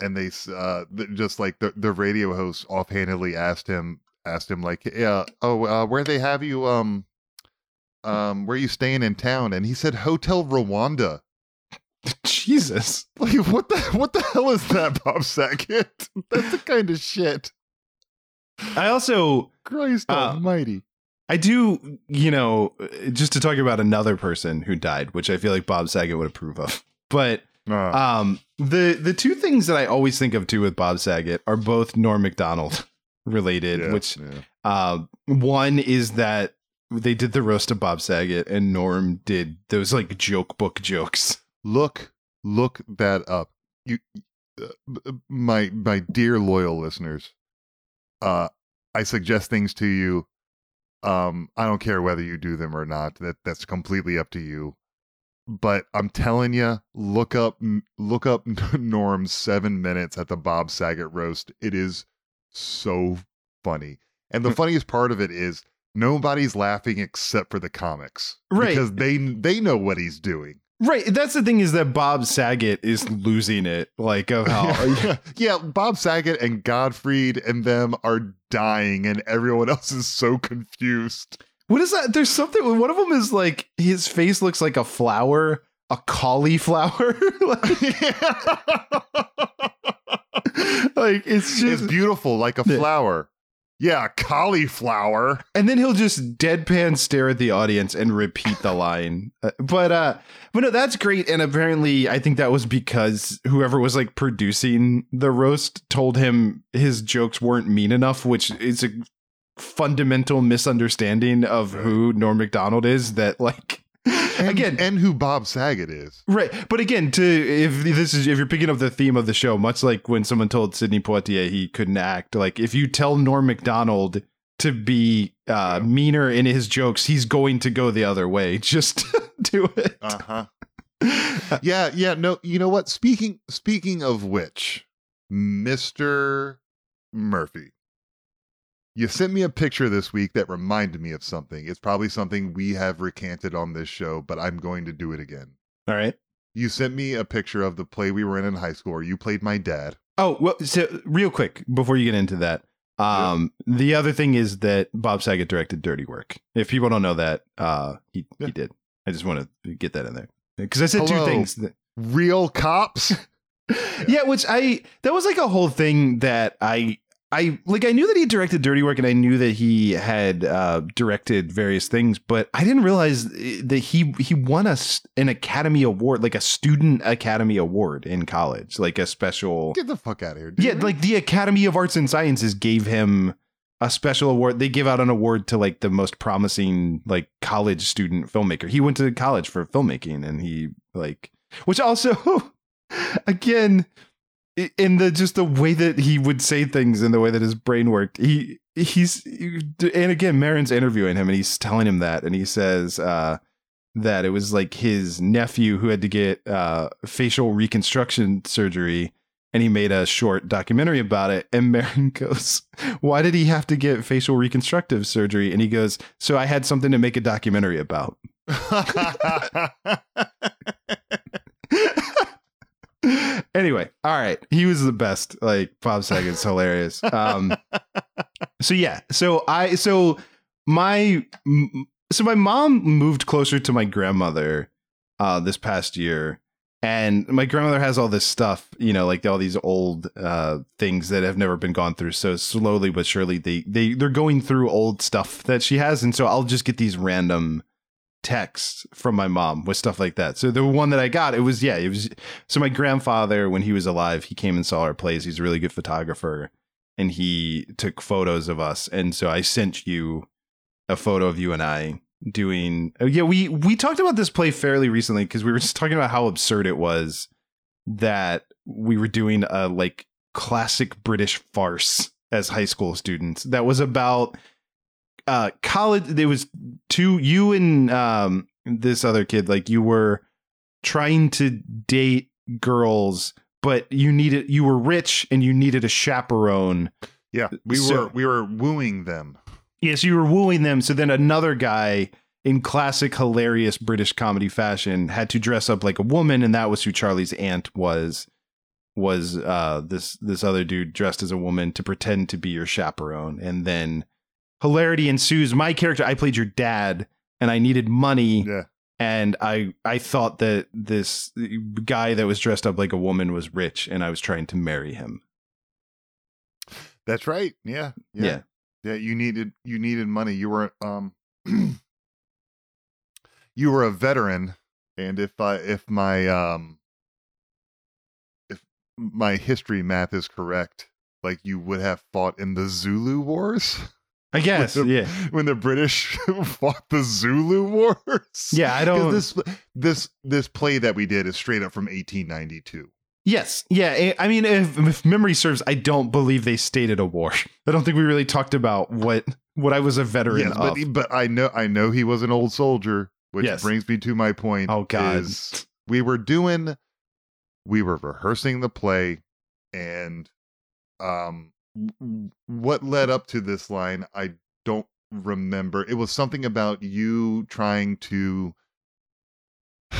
and they uh just like the the radio host offhandedly asked him asked him like yeah oh uh, where they have you um um where you staying in town and he said Hotel Rwanda. *laughs* Jesus. *laughs* Like what the what the hell is that, Bob Saget? *laughs* That's the kind of shit. I also Christ Uh, Almighty. I do, you know, just to talk about another person who died, which I feel like Bob Saget would approve of. But Uh, um the the two things that I always think of too with Bob Saget are both Norm Macdonald related, yeah, which yeah. uh one is that they did the roast of Bob Saget and Norm did those like joke book jokes. look look that up you uh, my my dear loyal listeners uh i suggest things to you um i don't care whether you do them or not that that's completely up to you but i'm telling you look up look up *laughs* norm's 7 minutes at the bob saget roast it is so funny and the mm. funniest part of it is nobody's laughing except for the comics Right. because they they know what he's doing Right. That's the thing is that Bob Saget is losing it. Like of how *laughs* yeah, yeah, Bob Saget and Gottfried and them are dying, and everyone else is so confused. What is that? There's something. One of them is like his face looks like a flower, a cauliflower. *laughs* like, it's just. It's beautiful, like a flower. Yeah, cauliflower. and then he'll just deadpan stare at the audience and repeat the line. Uh, But uh, but no, that's great. And apparently, I think that was because whoever was like producing the roast told him his jokes weren't mean enough, which is a fundamental misunderstanding of who Norm Macdonald is. That like. And, Again, and who Bob Saget is. Right, but again, to if this is if you're picking up the theme of the show, much like when someone told Sidney Poitier he couldn't act, like if you tell Norm Macdonald to be uh, meaner in his jokes, he's going to go the other way. *laughs* Just do it. Uh huh. yeah, yeah. No, you know what? Speaking speaking of which, Mister Murphy, you sent me a picture this week that reminded me of something. It's probably something we have recanted on this show, but I'm going to do it again. All right. You sent me a picture of the play we were in in high school where you played my dad. Oh well, so real quick before you get into that, um, the other thing is that Bob Saget directed Dirty Work. If people don't know that, uh, he Yeah. he did. I just want to get that in there because I said Hello. two things. That, Real cops? *laughs* yeah, which I that was like a whole thing that I I like I knew that he directed Dirty Work and I knew that he had uh directed various things, but I didn't realize that he he won us an Academy Award, like a student Academy Award in college, like a special Get the fuck out of here. dude. Yeah, like the Academy of Arts and Sciences gave him a special award. They give out an award to like the most promising like college student filmmaker. He went to college for filmmaking, and he like, which also, *laughs* again, in the just the way that he would say things and the way that his brain worked, he he's and again, Maron's interviewing him, and he's telling him that, and he says. uh that it was like his nephew who had to get uh, facial reconstruction surgery and he made a short documentary about it and Marin *laughs* goes why did he have to get facial reconstructive surgery and he goes so I had something to make a documentary about *laughs* *laughs* *laughs* anyway all right. He was the best. Like Bob Saget's hilarious. Um *laughs* so yeah. So I so my so my mom moved closer to my grandmother uh this past year. And my grandmother has all this stuff you know like all these old uh things that have never been gone through. So slowly but surely they they they're going through old stuff that she has. And so I'll just get these random texts from my mom with stuff like that. So the one that I got it was yeah it was so my grandfather when he was alive he came and saw our plays. He's a really good photographer and he took photos of us. And so I sent you a photo of you and I doing oh, yeah we we talked about this play fairly recently because we were just talking about how absurd it was that we were doing a like classic british farce as high school students. That was about uh college there was two you and um this other kid like you were trying to date girls but you needed you were rich and you needed a chaperone yeah, we So- were we were wooing them. Yes, you were wooing them. So then another guy in classic hilarious British comedy fashion had to dress up like a woman, and that was who Charlie's aunt was. Was uh this this other dude dressed as a woman to pretend to be your chaperone, and then hilarity ensues. My character, I played your dad, and I needed money, Yeah. and I I thought that this guy that was dressed up like a woman was rich, and I was trying to marry him. That's right. Yeah. Yeah. yeah. Yeah, you needed you needed money. You were um *clears throat* you were a veteran and if I if my um if my history math is correct, like you would have fought in the Zulu Wars. *laughs* I guess. When the- yeah. When the British *laughs* fought the Zulu Wars. Yeah, I don't. this this this play that we did is straight up from 1892. Yes, yeah. I- I mean, if, if memory serves, I don't believe they stated a war. I don't think we really talked about what what I was a veteran Yes, of. but but I know I know he was an old soldier, which Yes. brings me to my point. Oh, God. is we were doing, we were rehearsing the play, and um, what led up to this line I don't remember. It was something about you trying to. *sighs*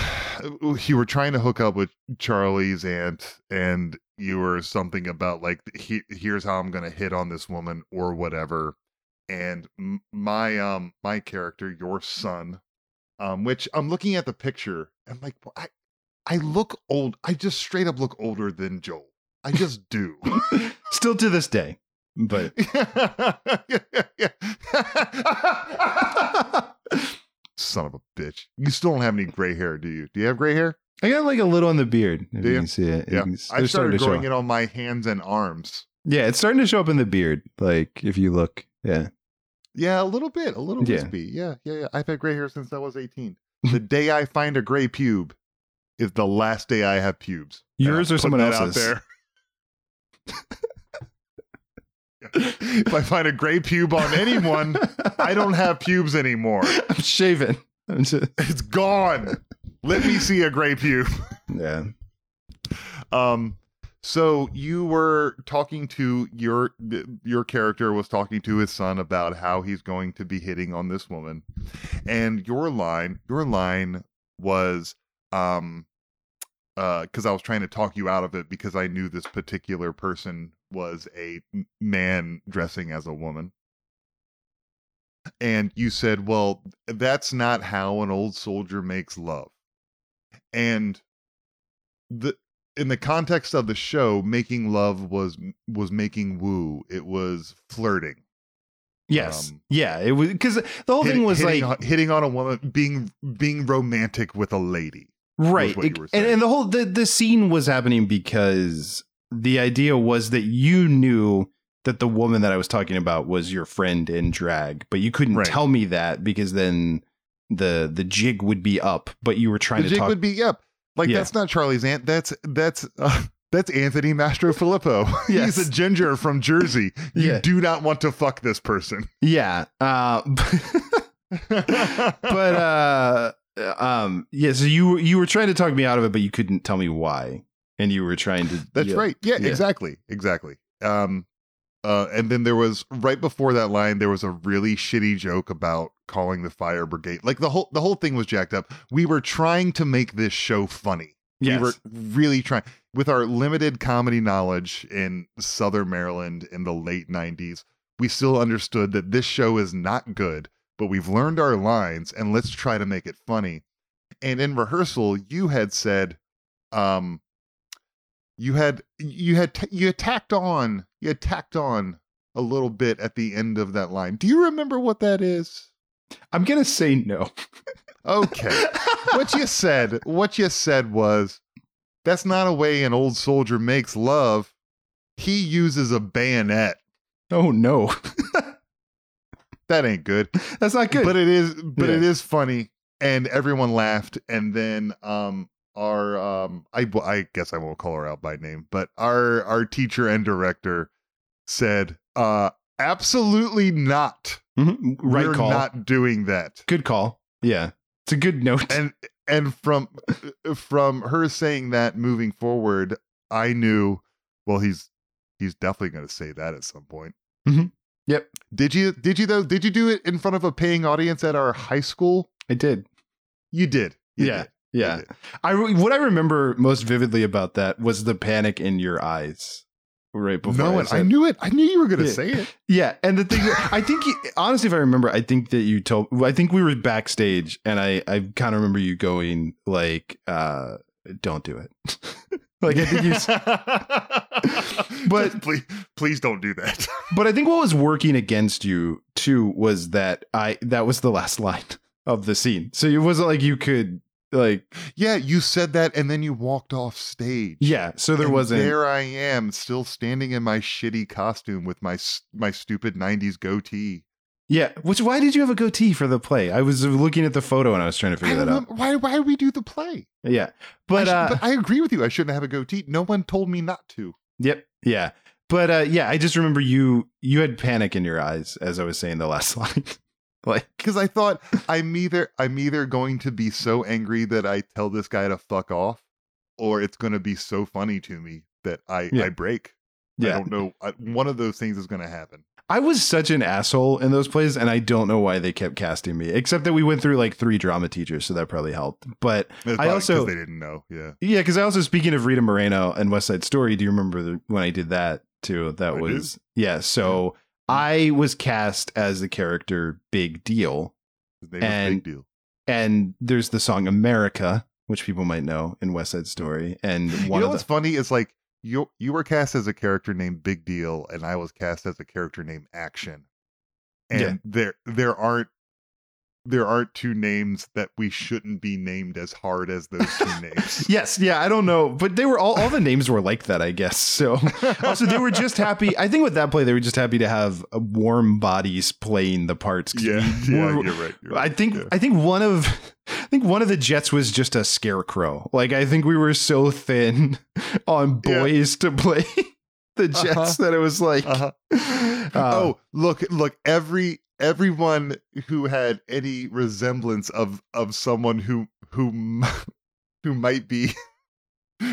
You were trying to hook up with Charlie's aunt, and you were something about like, he, here's how I'm gonna hit on this woman or whatever and my um my character your son um which i'm looking at the picture i'm like well, i i look old i just straight up look older than joel i just do *laughs* *laughs* Still to this day, but *laughs* son of a bitch you still don't have any gray hair do you do you have gray hair I got like a little on the beard. If Do you you? can see it, yeah i starting started growing it on my hands and arms Yeah, it's starting to show up in the beard. Like if you look, yeah, yeah a little bit a little Yeah. wispy yeah yeah yeah i've had gray hair since i was 18 *laughs* the day i find a gray pube is the last day i have pubes Yours or someone else's? out there. *laughs* if I find a gray pube on anyone, I don't have pubes anymore. I'm shaving. I'm just, It's gone. Let me see a gray pube. yeah. Um, so you were talking to your your character was talking to his son about how he's going to be hitting on this woman, and your line your line was um uh because I was trying to talk you out of it because I knew this particular person was a man dressing as a woman. And you said, "Well, that's not how an old soldier makes love." And the in the context of the show, making love was was making woo. It was flirting. Yes. Um, yeah. It was because the whole Hit- thing was hitting like on, hitting on a woman, being being romantic with a lady. right It- and, and the whole the, the scene was happening because the idea was that you knew that the woman that I was talking about was your friend in drag, but you couldn't Right. tell me that because then the the jig would be up. But you were trying the to jig talk. would be up. Like Yeah. that's not Charlie's aunt. That's that's uh, that's Anthony Mastrofilippo. Yes. *laughs* He's a ginger from Jersey. You Yeah. do not want to fuck this person. yeah. Uh, *laughs* but *laughs* uh, um, yeah. So you you were trying to talk me out of it, but you couldn't tell me why, and you were trying to. That's yeah. right. Yeah, Yeah. exactly. Exactly. Um uh and then there was right before that line there was a really shitty joke about calling the fire brigade. Like the whole the whole thing was jacked up. We were trying to make this show funny. Yes. We were really trying with our limited comedy knowledge in Southern Maryland in the late 90s. We still understood that this show is not good, but we've learned our lines and let's try to make it funny. And in rehearsal, you had said, um, you had you had t- you had tacked on you had tacked on a little bit at the end of that line. Do you remember what that is? I'm gonna say no. Okay. what you *laughs* said, what you said was that's not a way an old soldier makes love. He uses a bayonet. Oh no, *laughs* That ain't good. that's not good. But it is but Yeah. it is funny and everyone laughed and then um our um I I guess I won't call her out by name, but our our teacher and director said uh absolutely not. Mhm. right We're call. not doing that. good call. Yeah, it's a good note. and and from from her saying that moving forward i knew well he's he's definitely going to say that at some point Mhm. Yep. did you did you though did you do it in front of a paying audience at our high school I did. you did You yeah, did. Yeah. I re- what I remember most vividly about that was the panic in your eyes right before. no I, and I knew it i knew you were going to Yeah. say it Yeah, and the thing, I think, you- honestly, if I remember, I think that you told. I think we were backstage, and I, I kind of remember you going like, uh, "Don't do it." *laughs* like I think you, *laughs* But- Just please please don't do that *laughs* but I think what was working against you too was that I that was the last line of the scene, so it wasn't like you could like, yeah you said that and then you walked off stage yeah. So there And wasn't. There I am, still standing in my shitty costume with my my stupid '90s goatee. yeah. Which why did you have a goatee for the play? I was looking at the photo and I was trying to figure that out. why why we do the play? Yeah, I but sh- uh, but I agree with you. I shouldn't have a goatee. No one told me not to. Yep. Yeah. But uh yeah, I just remember you you had panic in your eyes as I was saying the last *laughs* line. *laughs* like Because I thought I'm either I'm either going to be so angry that I tell this guy to fuck off, or it's going to be so funny to me that I Yeah. I break. Yeah. I don't know. I, one of those things is going to happen. I was such an asshole in those plays and I don't know why they kept casting me. Except that we went through like three drama teachers, so that probably helped. But It's I probably also they didn't know. Yeah. yeah, because I also speaking of Rita Moreno and West Side Story, do you remember the, when I did that too? That I do. was yeah. So I was cast as the character Big Deal. His name was And- Big Deal. And there's the song America, which people might know in West Side Story. And You know what's the funny is like you you were cast as a character named Big Deal, and I was cast as a character named Action. And Yeah. there there aren't there aren't two names that we shouldn't be named as hard as those two *laughs* names. Yes, yeah, I don't know, but they were all all the names were like that, I guess. So *laughs* also they were just happy. I think with that play, they were just happy to have uh, warm bodies playing the parts. yeah, we *laughs* yeah, were- you're right. you're I think yeah. I think one of I think one of the jets was just a scarecrow. Like I think we were so thin on Yeah. boys to play the jets Uh-huh. that it was like Uh-huh. uh, oh, look, look, every everyone who had any resemblance of of someone who who who might be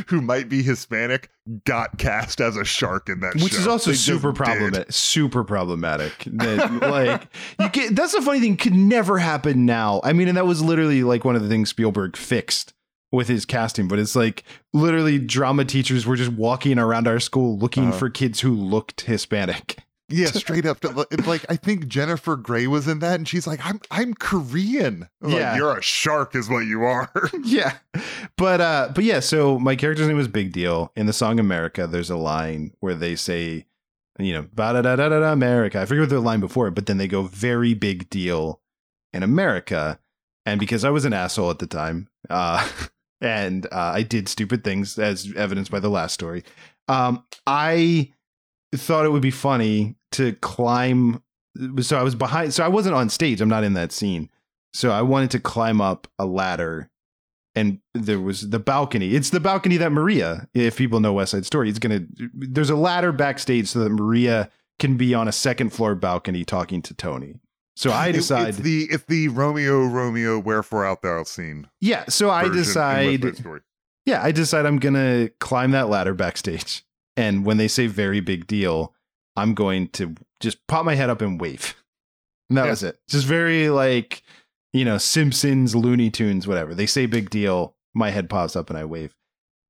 who might be Hispanic got cast as a shark in that which show. is also They super did. problematic. Super problematic. That *laughs* like you get that's the funny thing could never happen now. I mean, and that was literally like one of the things Spielberg fixed with his casting. But it's like literally drama teachers were just walking around our school looking Uh-huh. for kids who looked Hispanic. Yeah, straight up. Like I think Jennifer Grey was in that, and she's like, "I'm I'm Korean." I'm like, Yeah. you're a shark, is what you are. *laughs* yeah. But uh but yeah, so my character's name was Big Deal. In the song America, there's a line where they say, you know, da da da da da America. I forget what the line before, it, but then they go very big deal in America. And because I was an asshole at the time, uh *laughs* and uh, I did stupid things as evidenced by the last story. Um I thought it would be funny to climb. So I was behind. So I wasn't on stage. I'm not in that scene. So I wanted to climb up a ladder, and there was the balcony. It's the balcony that Maria, if people know West Side Story, it's gonna. There's a ladder backstage so that Maria can be on a second floor balcony talking to Tony. So I It- decide. it's the it's the Romeo Romeo Wherefore Out Thou scene. yeah. So I decide. Yeah, I decide I'm gonna climb that ladder backstage, and when they say "very big deal," I'm going to just pop my head up and wave. And that Yeah. was it. Just very like you know Simpsons, Looney Tunes, whatever. They say "big deal," my head pops up and I wave.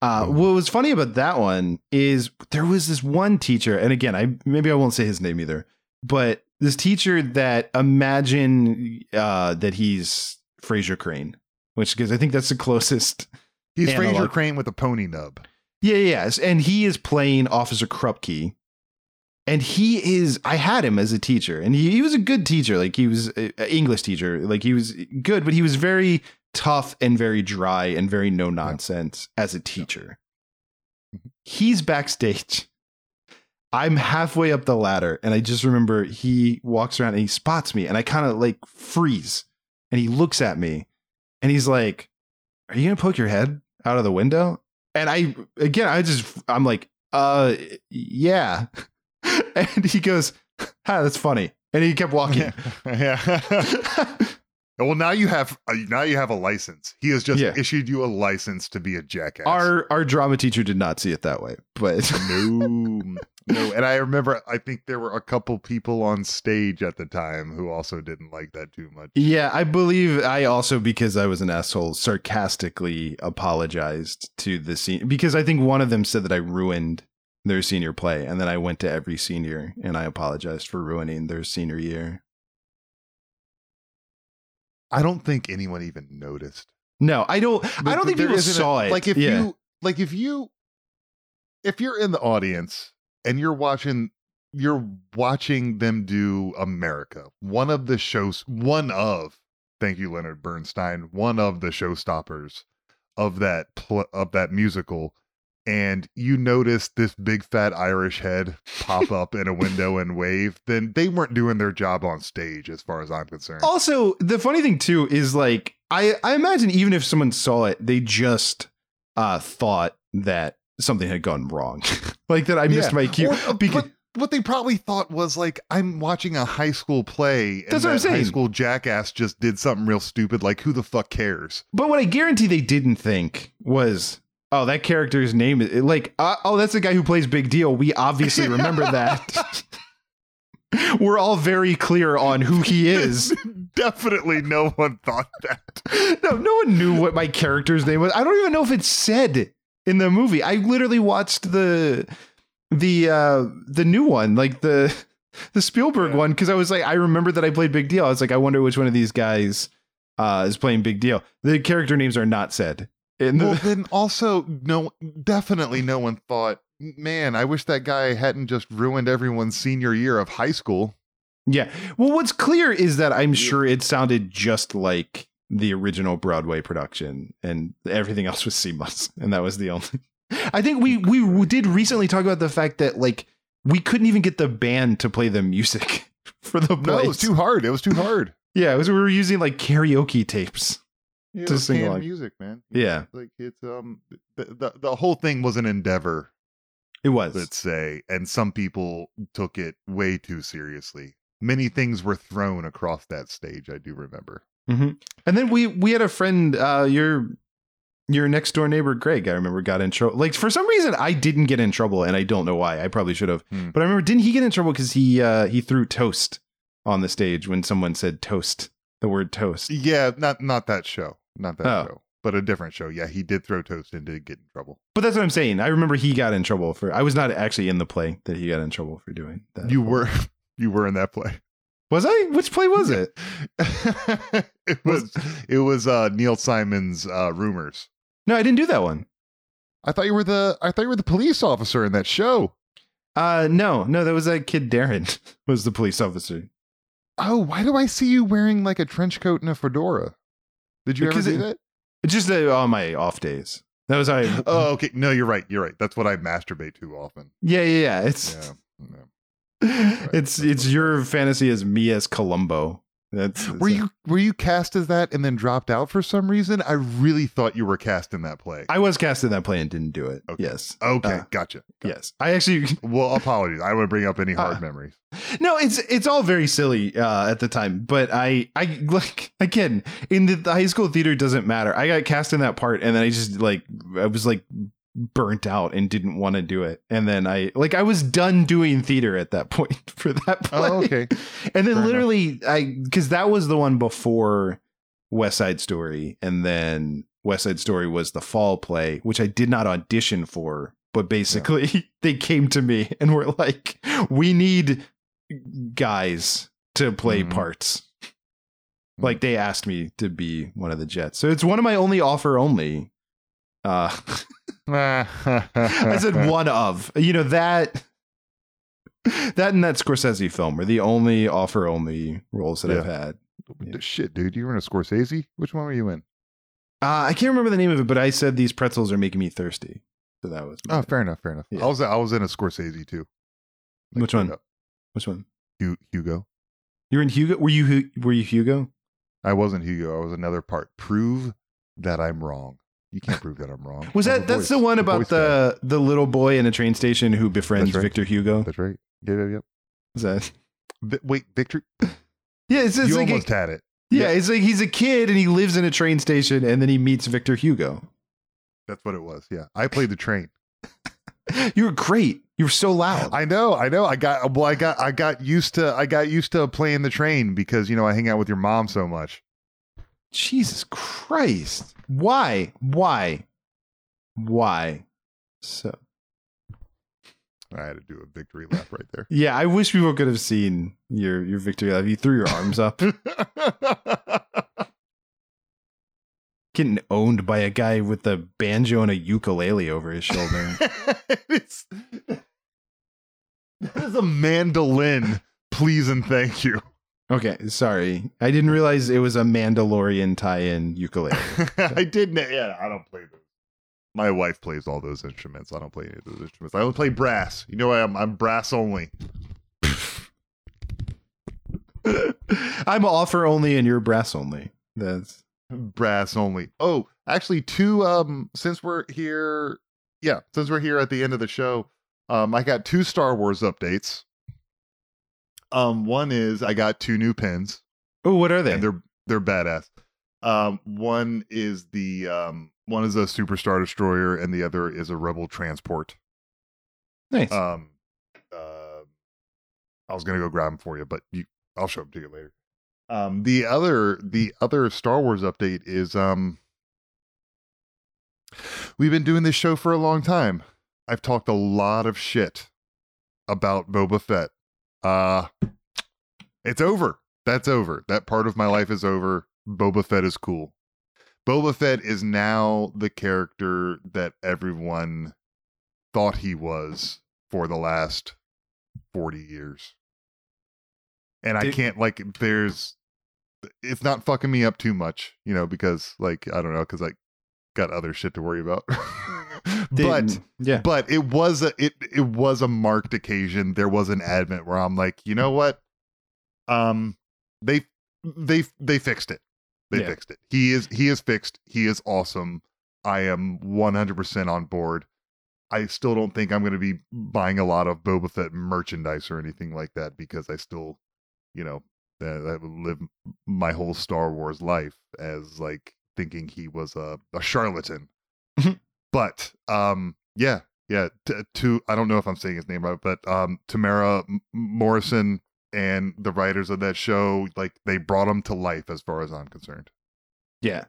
Uh, Oh. what was funny about that one is there was this one teacher, and again, I maybe I won't say his name either, but this teacher that imagine uh, that he's Frasier Crane, which because I think that's the closest He's Analog. Frasier Crane with a pony nub. yeah, yeah, yes. And he is playing Officer Krupke. And he is, I had him as a teacher, and he, he was a good teacher. Like, he was an English teacher. Like, he was good, but he was very tough and very dry and very no nonsense as a teacher. He's backstage. I'm halfway up the ladder, and I just remember he walks around and he spots me, and I kind of like freeze. And he looks at me, and he's like, Are you going to poke your head out of the window? And I, again, I just, I'm like, uh, yeah. *laughs* and he goes, "Ha, that's funny." And he kept walking. *laughs* yeah. *laughs* well, now you have uh, now you have a license. He has just Yeah. issued you a license to be a jackass. our our drama teacher did not see it that way, but no, no. And I remember, I think there were a couple people on stage at the time who also didn't like that too much. yeah, I believe I also because I was an asshole sarcastically apologized to the scene because I think one of them said that I ruined their senior play, and then I went to every senior and I apologized for ruining their senior year. I don't think anyone even noticed. No, I don't. I don't think people isn't a- saw it. Like if yeah. you like if you if you're in the audience and you're watching you're watching them do America, one of the shows one of thank you Leonard Bernstein, one of the showstoppers of that pl- of that musical and you notice this big fat Irish head pop *laughs* up in a window and wave, then they weren't doing their job on stage as far as I'm concerned. Also, the funny thing too is like I I imagine even if someone saw it, they just uh thought that something had gone wrong. *laughs* like that I missed Yeah. my cue. Or- uh, because but what they probably thought was like, I'm watching a high school play, and That's what I'm that high school jackass just did something real stupid. Like, who the fuck cares? but what I guarantee they didn't think was oh that character's name is like uh, oh that's the guy who plays Big Deal. We obviously *laughs* remember that. *laughs* We're all very clear on who he is. *laughs* Definitely, no one thought that. No, no one knew what my character's name was. I don't even know if it's said in the movie. I literally watched the the uh the new one, like the the Spielberg Yeah. one, because I was like, I remember that I played Big Deal. I was like, I wonder which one of these guys uh is playing Big Deal. The character names are not said. In the, Well, *laughs* then also, no, definitely, no one thought. Man, I wish that guy hadn't just ruined everyone's senior year of high school. yeah. Well, what's clear is that I'm sure it sounded just like the original Broadway production, and everything else was seamless, *laughs* and that was the only. *laughs* I think we we did recently talk about the fact that like we couldn't even get the band to play the music for the No, it was too hard. It was too hard. yeah, it was we were using like karaoke tapes. Yeah, To it sing along. music, man. Yeah, Like it's um the, the the whole thing was an endeavor it was. let's say, and some people took it way too seriously. Many things were thrown across that stage. I do remember. hmm And then we we had a friend, uh, your your next door neighbor Greg. I remember got in trouble. Like for some reason, I didn't get in trouble, and I don't know why. I probably should have. Hmm. But I remember, didn't he get in trouble because he uh, he threw toast on the stage when someone said toast, the word toast. Yeah, not not that show, not that Oh. show, but a different show. Yeah, he did throw toast and did get in trouble. But that's what I'm saying. I remember he got in trouble for. I was not actually in the play that he got in trouble for doing that. You were *laughs* you were in that play. was I? Which play was it? *laughs* it was it was uh Neil Simon's uh rumors. No, I didn't do that one. I thought you were the I thought you were the police officer in that show. Uh, no, no, that was that kid Darren *laughs* was the police officer. Oh, why do I see you wearing like a trench coat and a fedora? Did you Because ever do it- that? Just uh, on my off days. That was how I. *laughs* Oh, okay. No, you're right. You're right. That's what I masturbate to often. Yeah, yeah, yeah. It's Yeah. *laughs* it's it's your fantasy as me as Columbo. That's, Were you were you cast as that and then dropped out for some reason? I really thought you were cast in that play. I was cast in that play and didn't do it. Okay. Yes. Okay, Uh, gotcha. Yes. I actually *laughs* Well, apologies. I would bring up any hard Uh, memories. No, it's it's all very silly uh, at the time, but I I like again in the, the high school theater doesn't matter. I got cast in that part, and then I just like I was like burnt out and didn't want to do it, and then I like I was done doing theater at that *laughs* point for that play. Oh, okay. and then Fair literally I because that was the one before West Side Story, and then West Side Story was the fall play, which I did not audition for. But basically, *laughs* they came to me and were like, "We need guys to play Mhm. parts." Like they asked me to be one of the Jets, so it's one of my only offer only. Uh, *laughs* I said *laughs* one of. You know that that and that Scorsese film are the only offer only roles that I've Yeah. had. Shit, dude, you were in a Scorsese? Which one were you in? Uh, I can't remember the name of it, but I said these pretzels are making me thirsty. So that was Oh, fair enough, fair enough. Yeah. I was I was in a Scorsese too. which one? up. Which one? Hu- Hugo. You're in Hugo. Were you were you Hugo? I wasn't Hugo. I was another part. Prove that I'm wrong. You can't prove that I'm wrong. Was that that's voice- the one a about voice guy. the the little boy in a train station who befriends right. Victor Hugo? That's right. Yep, yep, yep. Is that? Vi- wait, Victor. *laughs* Yeah, it's, it's you like a- almost had it. yeah, it's like he's a kid and he lives in a train station and then he meets Victor Hugo. That's what it was. Yeah, I played the train. *laughs* You were great. You were so loud. I know, I know. I got well. I got I got used to I got used to playing the train because you know I hang out with your mom so much. Jesus Christ. Why? Why? Why? So I had to do a victory lap right there. *laughs* yeah, I wish people could have seen your your victory lap. You threw your arms up, *laughs* getting owned by a guy with a banjo and a ukulele over his shoulder. *laughs* it's that is a mandolin. Please and thank you. Okay, sorry, I didn't realize it was a Mandalorian tie-in ukulele. *laughs* I didn't. Yeah, I don't play those. My wife plays all those instruments. I don't play any of those instruments. I only play brass. You know, I'm I'm brass only. *laughs* I'm offer only and you're brass only. That's brass only. Oh, actually, two. Um, since we're here, yeah, since we're here at the end of the show, um, I got two Star Wars updates. Um, one is I got two new pins, oh, what are they? and they're they're badass. Um, one is the um, one is a Superstar Destroyer, and the other is a Rebel transport. nice. Um, uh, I was gonna go grab them for you, but you, I'll show them to you later. Um, the other, the other Star Wars update is um, we've been doing this show for a long time. I've talked a lot of shit about Boba Fett. Uh, it's over. That's over. That part of my life is over. Boba Fett is cool. Boba Fett is now the character that everyone thought he was for the last 40 years. And I can't like there's it's not fucking me up too much, you know, because like I don't know cuz I got other shit to worry about. *laughs* *laughs* but yeah, but it was a it it was a marked occasion. There was an advent where I'm like, "You know what? Um they they they fixed it. They Yeah. fixed it. He is he is fixed. He is awesome. I am 100% on board. I still don't think I'm going to be buying a lot of Boba Fett merchandise or anything like that because I still, you know, uh, I live my whole Star Wars life as like thinking he was a, a charlatan. But um, yeah, yeah. T- to I don't know if I'm saying his name right, but um, Tamara M- Morrison and the writers of that show, like they brought him to life as far as I'm concerned. yeah,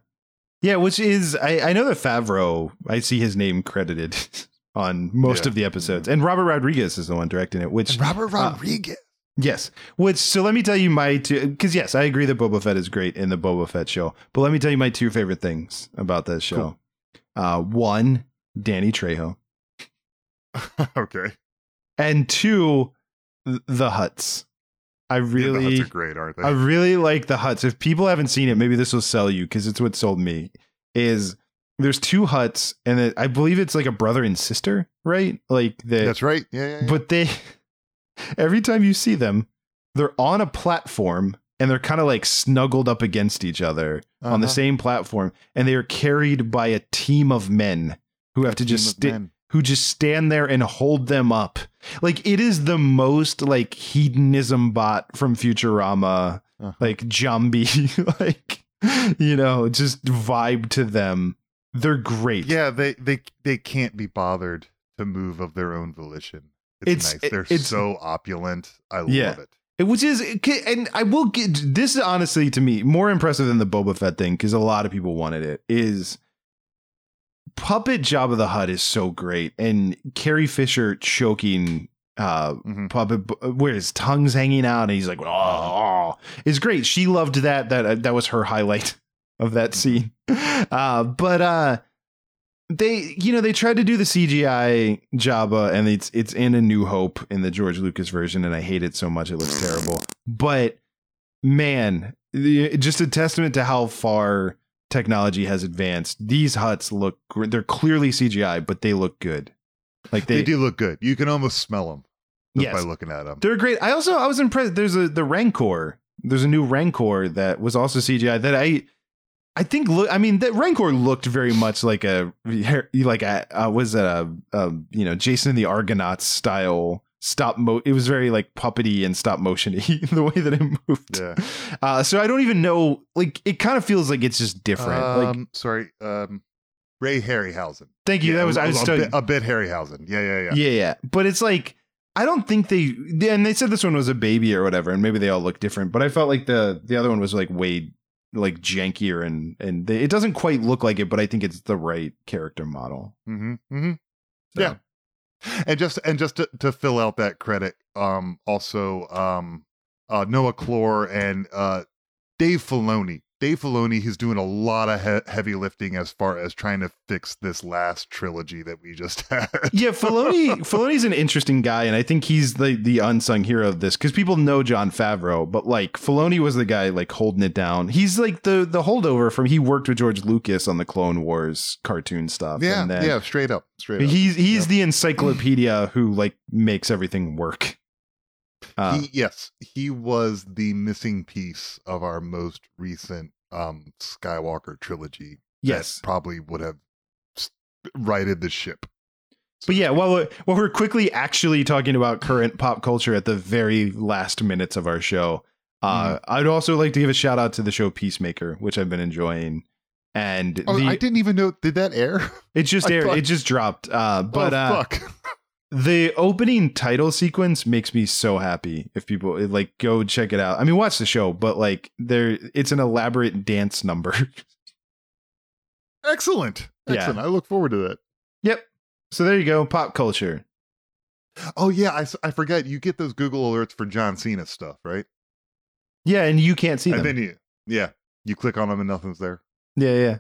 yeah. Which is I I know that Favreau. I see his name credited *laughs* on most Yeah. of the episodes, and Robert Rodriguez is the one directing it. Which Robert uh, Rodriguez. Yes. Which so let me tell you my two because yes, I agree that Boba Fett is great in the Boba Fett show. But let me tell you my two favorite things about this show. Uh one, Danny Trejo. *laughs* okay. And two, the Hutts. I Yeah, the really Hutts are great, aren't they? I really like the Hutts. If people haven't seen it, maybe this will sell you because it's what sold me. Is there's two Hutts and it, I believe it's like a brother and sister, right? Like the That's right. Yeah, yeah, yeah. but they *laughs* every time you see them, they're on a platform and they're kind of like snuggled up against each other on the Uh-huh. same platform, and they are carried by a team of men who have to just sta- who just stand there and hold them up. Like it is the most like hedonism bot from Futurama, Uh-huh. like Jambi, *laughs* like you know, just vibe to them. They're great. Yeah, they they they can't be bothered to move of their own volition. It's, It's- nice. They're it's- so opulent. I love it. It- Which is, and I will get this is honestly to me more impressive than the Boba Fett thing because a lot of people wanted it. Is Puppet Jabba the Hutt is so great, and Carrie Fisher choking uh Mhm. puppet where his tongue's hanging out and he's like oh, oh is great. She loved that. That uh, that was her highlight *laughs* of that scene. Uh, but uh they you know they tried to do the CGI Jabba and it's it's in a New Hope in the George Lucas version and I hate it so much it looks terrible. But man, the- just a testament to how far technology has advanced. These Hutts look they're clearly CGI but they look good. Like They, they, do look good. You can almost smell them Yes. by looking at them. they're great. I also I was impressed. There's a the Rancor. There's a new Rancor that was also CGI that I I think look. I mean, that Rancor looked very much like a like a uh, was it a, a you know Jason and the Argonauts style stop mo. It was very like puppety and stop motiony *laughs* the way that it moved. Yeah. Uh, so I don't even know. Like it kind of feels like it's just different. like Um, sorry, um, Ray Harryhausen. thank you. Yeah, that was I was a, studying- bit, a bit Harryhausen. Yeah, yeah, yeah. Yeah, yeah. But it's like I don't think they and they said this one was a baby or whatever, and maybe they all look different. But I felt like the the other one was like way like jankier and and they, it doesn't quite look like it, but I think it's the right character model. Mm-hmm. Mm-hmm. So, Yeah. and just and just to, to fill out that credit um also um uh noah clore and uh dave filoni dave filoni he's doing a lot of he- heavy lifting as far as trying to fix this last trilogy that we just *laughs* had Yeah, Filoni *laughs* Filoni's an interesting guy, and I think he's the the unsung hero of this because people know Jon Favreau, but like Filoni was the guy like holding it down. He's like the the holdover from he worked with George Lucas on the Clone Wars cartoon stuff. yeah and then yeah straight up straight up He's he's Yep. the encyclopedia who like makes everything work. Uh, he, yes he was the missing piece of our most recent um skywalker trilogy yes, probably would have righted the ship but yeah, while we're, while we're quickly actually talking about current pop culture at the very last minutes of our show, uh, Mm-hmm. I'd also like to give a shout out to the show Peacemaker, which I've been enjoying. And oh the, i didn't even know did that air it just *laughs* aired, thought- it just dropped. Uh, but oh, uh, fuck *laughs* the opening title sequence makes me so happy. If people like go check it out, I mean, watch the show, but like there, it's an elaborate dance number. *laughs* Excellent. Yeah. Excellent. I look forward to that. yep. So there you go, pop culture. Oh, yeah. I, I forget. You get those Google alerts for John Cena stuff, right? Yeah, and you can't see and them. then you, yeah, you click on them and nothing's there. yeah, yeah.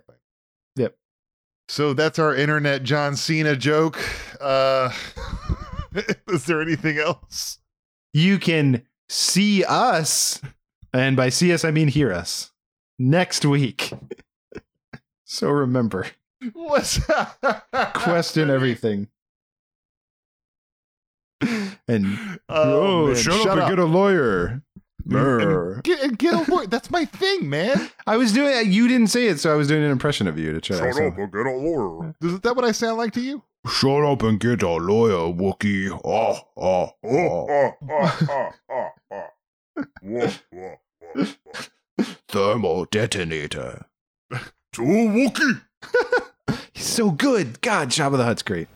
So that's our internet John Cena joke. Uh, *laughs* is there anything else? You can see us, and by see us I mean hear us next week. *laughs* so remember, What's *laughs* question everything. And Oh, man, shut, shut up, up. and get a lawyer. Brr. Get, get a lawyer. That's my thing, man. I was doing. You didn't say it, so I was doing an impression of you to try. to sound- and get a lawyer. *laughs* Is that what I sound like to you? Shut up and get a lawyer, Wookie. Oh, oh, oh. Thermal detonator. To Wookie. *laughs* He's so good. God, Jabba the Hutt's great.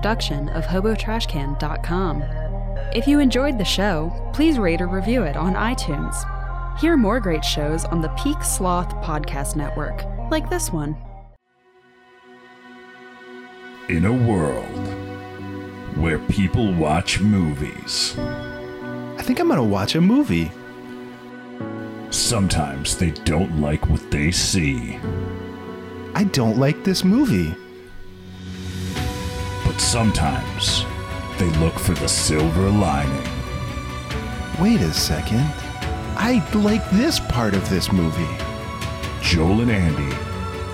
Production of HoboTrashCan.com. If you enjoyed the show, please rate or review it on iTunes. Hear more great shows on the Peak Sloth Podcast Network, like this one. In a world where people watch movies, I think I'm gonna watch a movie. sometimes they don't like what they see, I don't like this movie. Sometimes they look for the silver lining. Wait a second. I like this part of this movie. Joel and Andy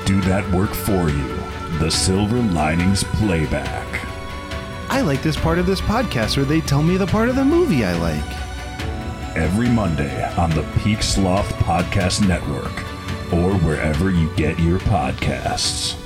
do that work for you. The Silver Linings Playback. I like this part of this podcast where they tell me the part of the movie I like. Every Monday on the Peak Sloth Podcast Network or wherever you get your podcasts.